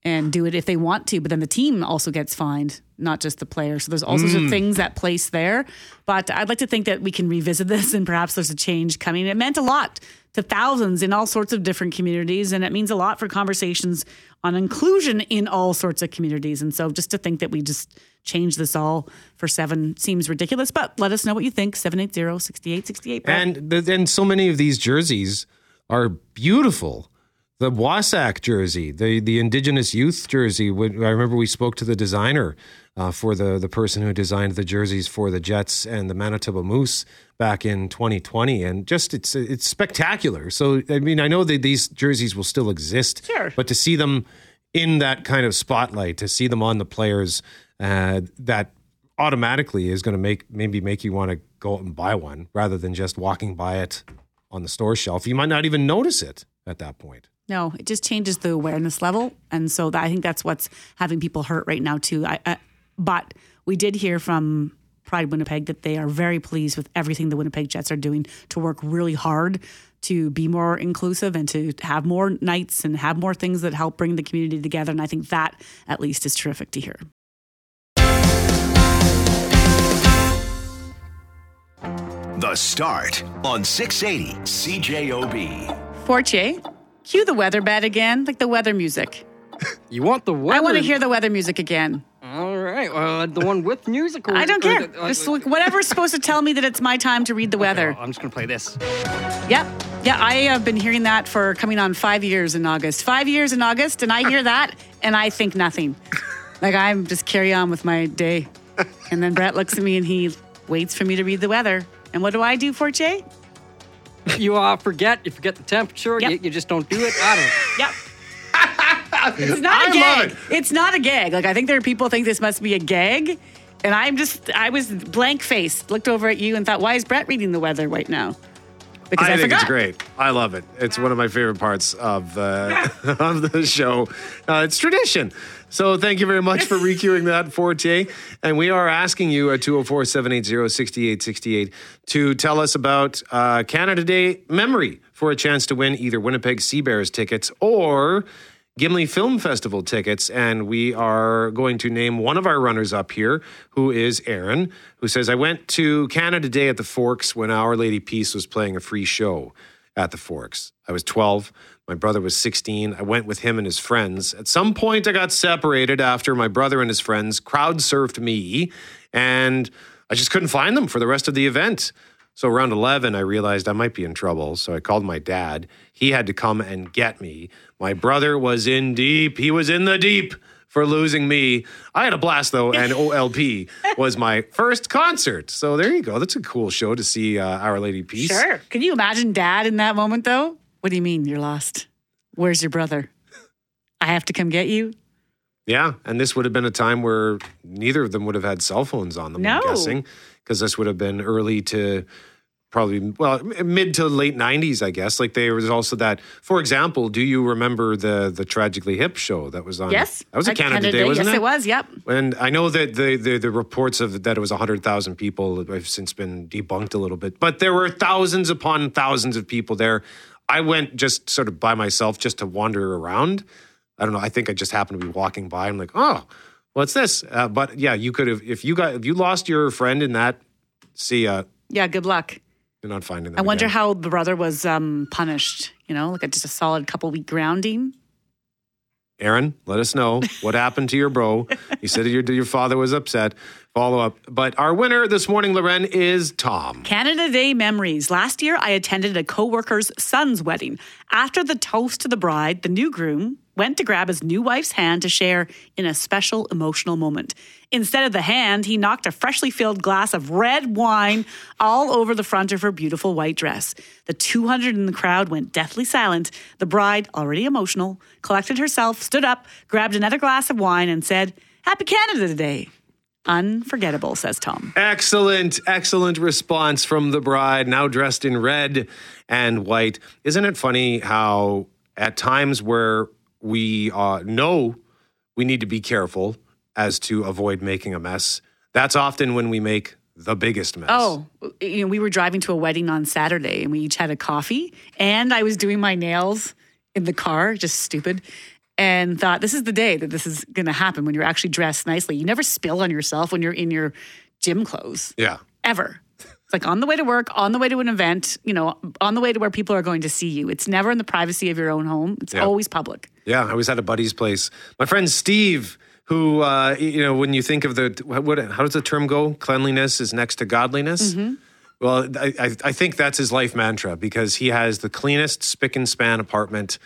and do it if they want to? But then the team also gets fined, not just the player. So there's all sorts of things at place there. But I'd like to think that we can revisit this and perhaps there's a change coming. It meant a lot to thousands in all sorts of different communities. And it means a lot for conversations on inclusion in all sorts of communities. And so just to think that we just change this all for seven seems ridiculous. But let us know what you think. 780 6868. And and so many of these jerseys are beautiful. The Wasak jersey, the the Indigenous youth jersey. I remember we spoke to the designer uh, for the the person who designed the jerseys for the Jets and the Manitoba Moose back in 2020, and just it's it's spectacular. So I mean, I know that these jerseys will still exist, Sure. but to see them in that kind of spotlight, to see them on the players, uh, that automatically is going to make maybe make you want to go out and buy one rather than just walking by it on the store shelf. You might not even notice it at that point. No, it just changes the awareness level, and so that, I think that's what's having people hurt right now too. I, I, but we did hear from Pride Winnipeg that they are very pleased with everything the Winnipeg Jets are doing to work really hard to be more inclusive and to have more nights and have more things that help bring the community together. And I think that at least is terrific to hear. The Start on 680 CJOB. Fortier, cue the weather bed again, like the weather music. You want the weather? I want to hear the weather music again. All right, uh, the one with music. Or, I don't care. the- uh, Just uh, like whatever's supposed to tell me that it's my time to read the weather. I'm just gonna play this. Yep. Yeah, I have been hearing that for coming on five years in August. Five years in August, and I hear that and I think nothing. Like I'm just carry on with my day. And then Brett looks at me and he waits for me to read the weather. And what do I do, Forte? You uh, forget. You forget the temperature. Yep. You, you just don't do it. I don't. Yep. It's not a I gag. love It's not a gag. Like I think there are people think this must be a gag. And I'm just I was blank faced, looked over at you and thought, why is Brett reading the weather right now? Because I, I, think forgot. it's great. I love it. It's one of my favorite parts of uh, of the show. Uh, it's tradition. So thank you very much for recuing that, Forte. And we are asking you at 204 780 6868 to tell us about uh, Canada Day memory for a chance to win either Winnipeg Sea Bears tickets or Gimli Film Festival tickets. And we are going to name one of our runners up here, who is Aaron, who says, I went to Canada Day at the Forks when Our Lady Peace was playing a free show at the Forks. I was 12. My brother was 16. I went with him and his friends. At some point, I got separated after my brother and his friends crowd surfed me, and I just couldn't find them for the rest of the event. So around 11, I realized I might be in trouble. So I called my dad. He had to come and get me. My brother was in deep. He was in the deep for losing me. I had a blast though, and OLP was my first concert. So there you go. That's a cool show to see uh, Our Lady Peace. Sure. Can you imagine dad in that moment though? What do you mean you're lost? Where's your brother? I have to come get you? Yeah, and this would have been a time where neither of them would have had cell phones on them. I'm No. guessing because this would have been early to probably well mid to late 90s i guess like there was also that for example do you remember the the tragically hip show that was on Yes. that was a At canada, day, wasn't yes, it it was. Yep. and I know that the, the, the reports of that it was 100,000 people have since been debunked a little bit, but there were thousands upon thousands of people there. I went just sort of by myself just to wander around. I don't know. I think I just happened to be walking by. I'm like, oh, what's this? Uh, but yeah, you could have, if you got, if you lost your friend in that, see, uh, Yeah, good luck. You're not finding them. I wonder again. how the brother was um, punished, you know, like a, just a solid couple week grounding. Aaron, let us know what happened to your bro. You said your, your father was upset. Follow up. But our winner this morning, Loren, is Tom. Canada Day memories. Last year, I attended a coworker's son's wedding. After the toast to the bride, the new groom went to grab his new wife's hand to share in a special emotional moment. Instead of the hand, he knocked a freshly filled glass of red wine all over the front of her beautiful white dress. The 200 in the crowd went deathly silent. The bride, already emotional, collected herself, stood up, grabbed another glass of wine, and said, Happy Canada Day. Unforgettable, says Tom. Excellent, excellent response from the bride, now dressed in red and white. Isn't it funny how at times where we uh, know we need to be careful as to avoid making a mess, that's often when we make the biggest mess. Oh, you know, we were driving to a wedding on Saturday and we each had a coffee and I was doing my nails in the car, just stupid, and thought this is the day that this is going to happen when you're actually dressed nicely. You never spill on yourself when you're in your gym clothes, Yeah. ever. It's like on the way to work, on the way to an event, you know, on the way to where people are going to see you. It's never in the privacy of your own home. It's Yeah. always public. Yeah, I was at a buddy's place. My friend Steve, who uh, you know, when you think of the what, how does the term go? Cleanliness is next to godliness. Well, I, I, I think that's his life mantra because he has the cleanest spick and span apartment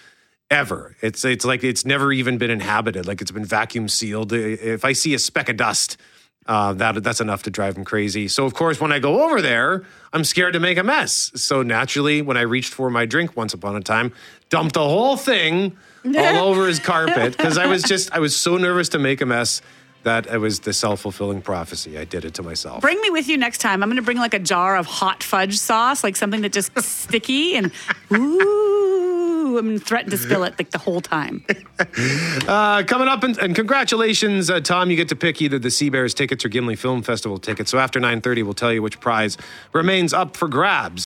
ever. It's it's like it's never even been inhabited. Like it's been vacuum sealed. If I see a speck of dust. Uh, that that's enough to drive him crazy. So of course, when I go over there, I'm scared to make a mess. So naturally, when I reached for my drink once upon a time, dumped the whole thing all over his carpet because I was just I was so nervous to make a mess that it was the self fulfilling prophecy. I did it to myself. Bring me with you next time. I'm going to bring like a jar of hot fudge sauce, like something that just sticky and ooh, I'm going to spill it like the whole time. Uh, coming up, and, and congratulations, uh, Tom. You get to pick either the sea bears tickets or Gimli Film Festival tickets. So after 9.30, we'll tell you which prize remains up for grabs.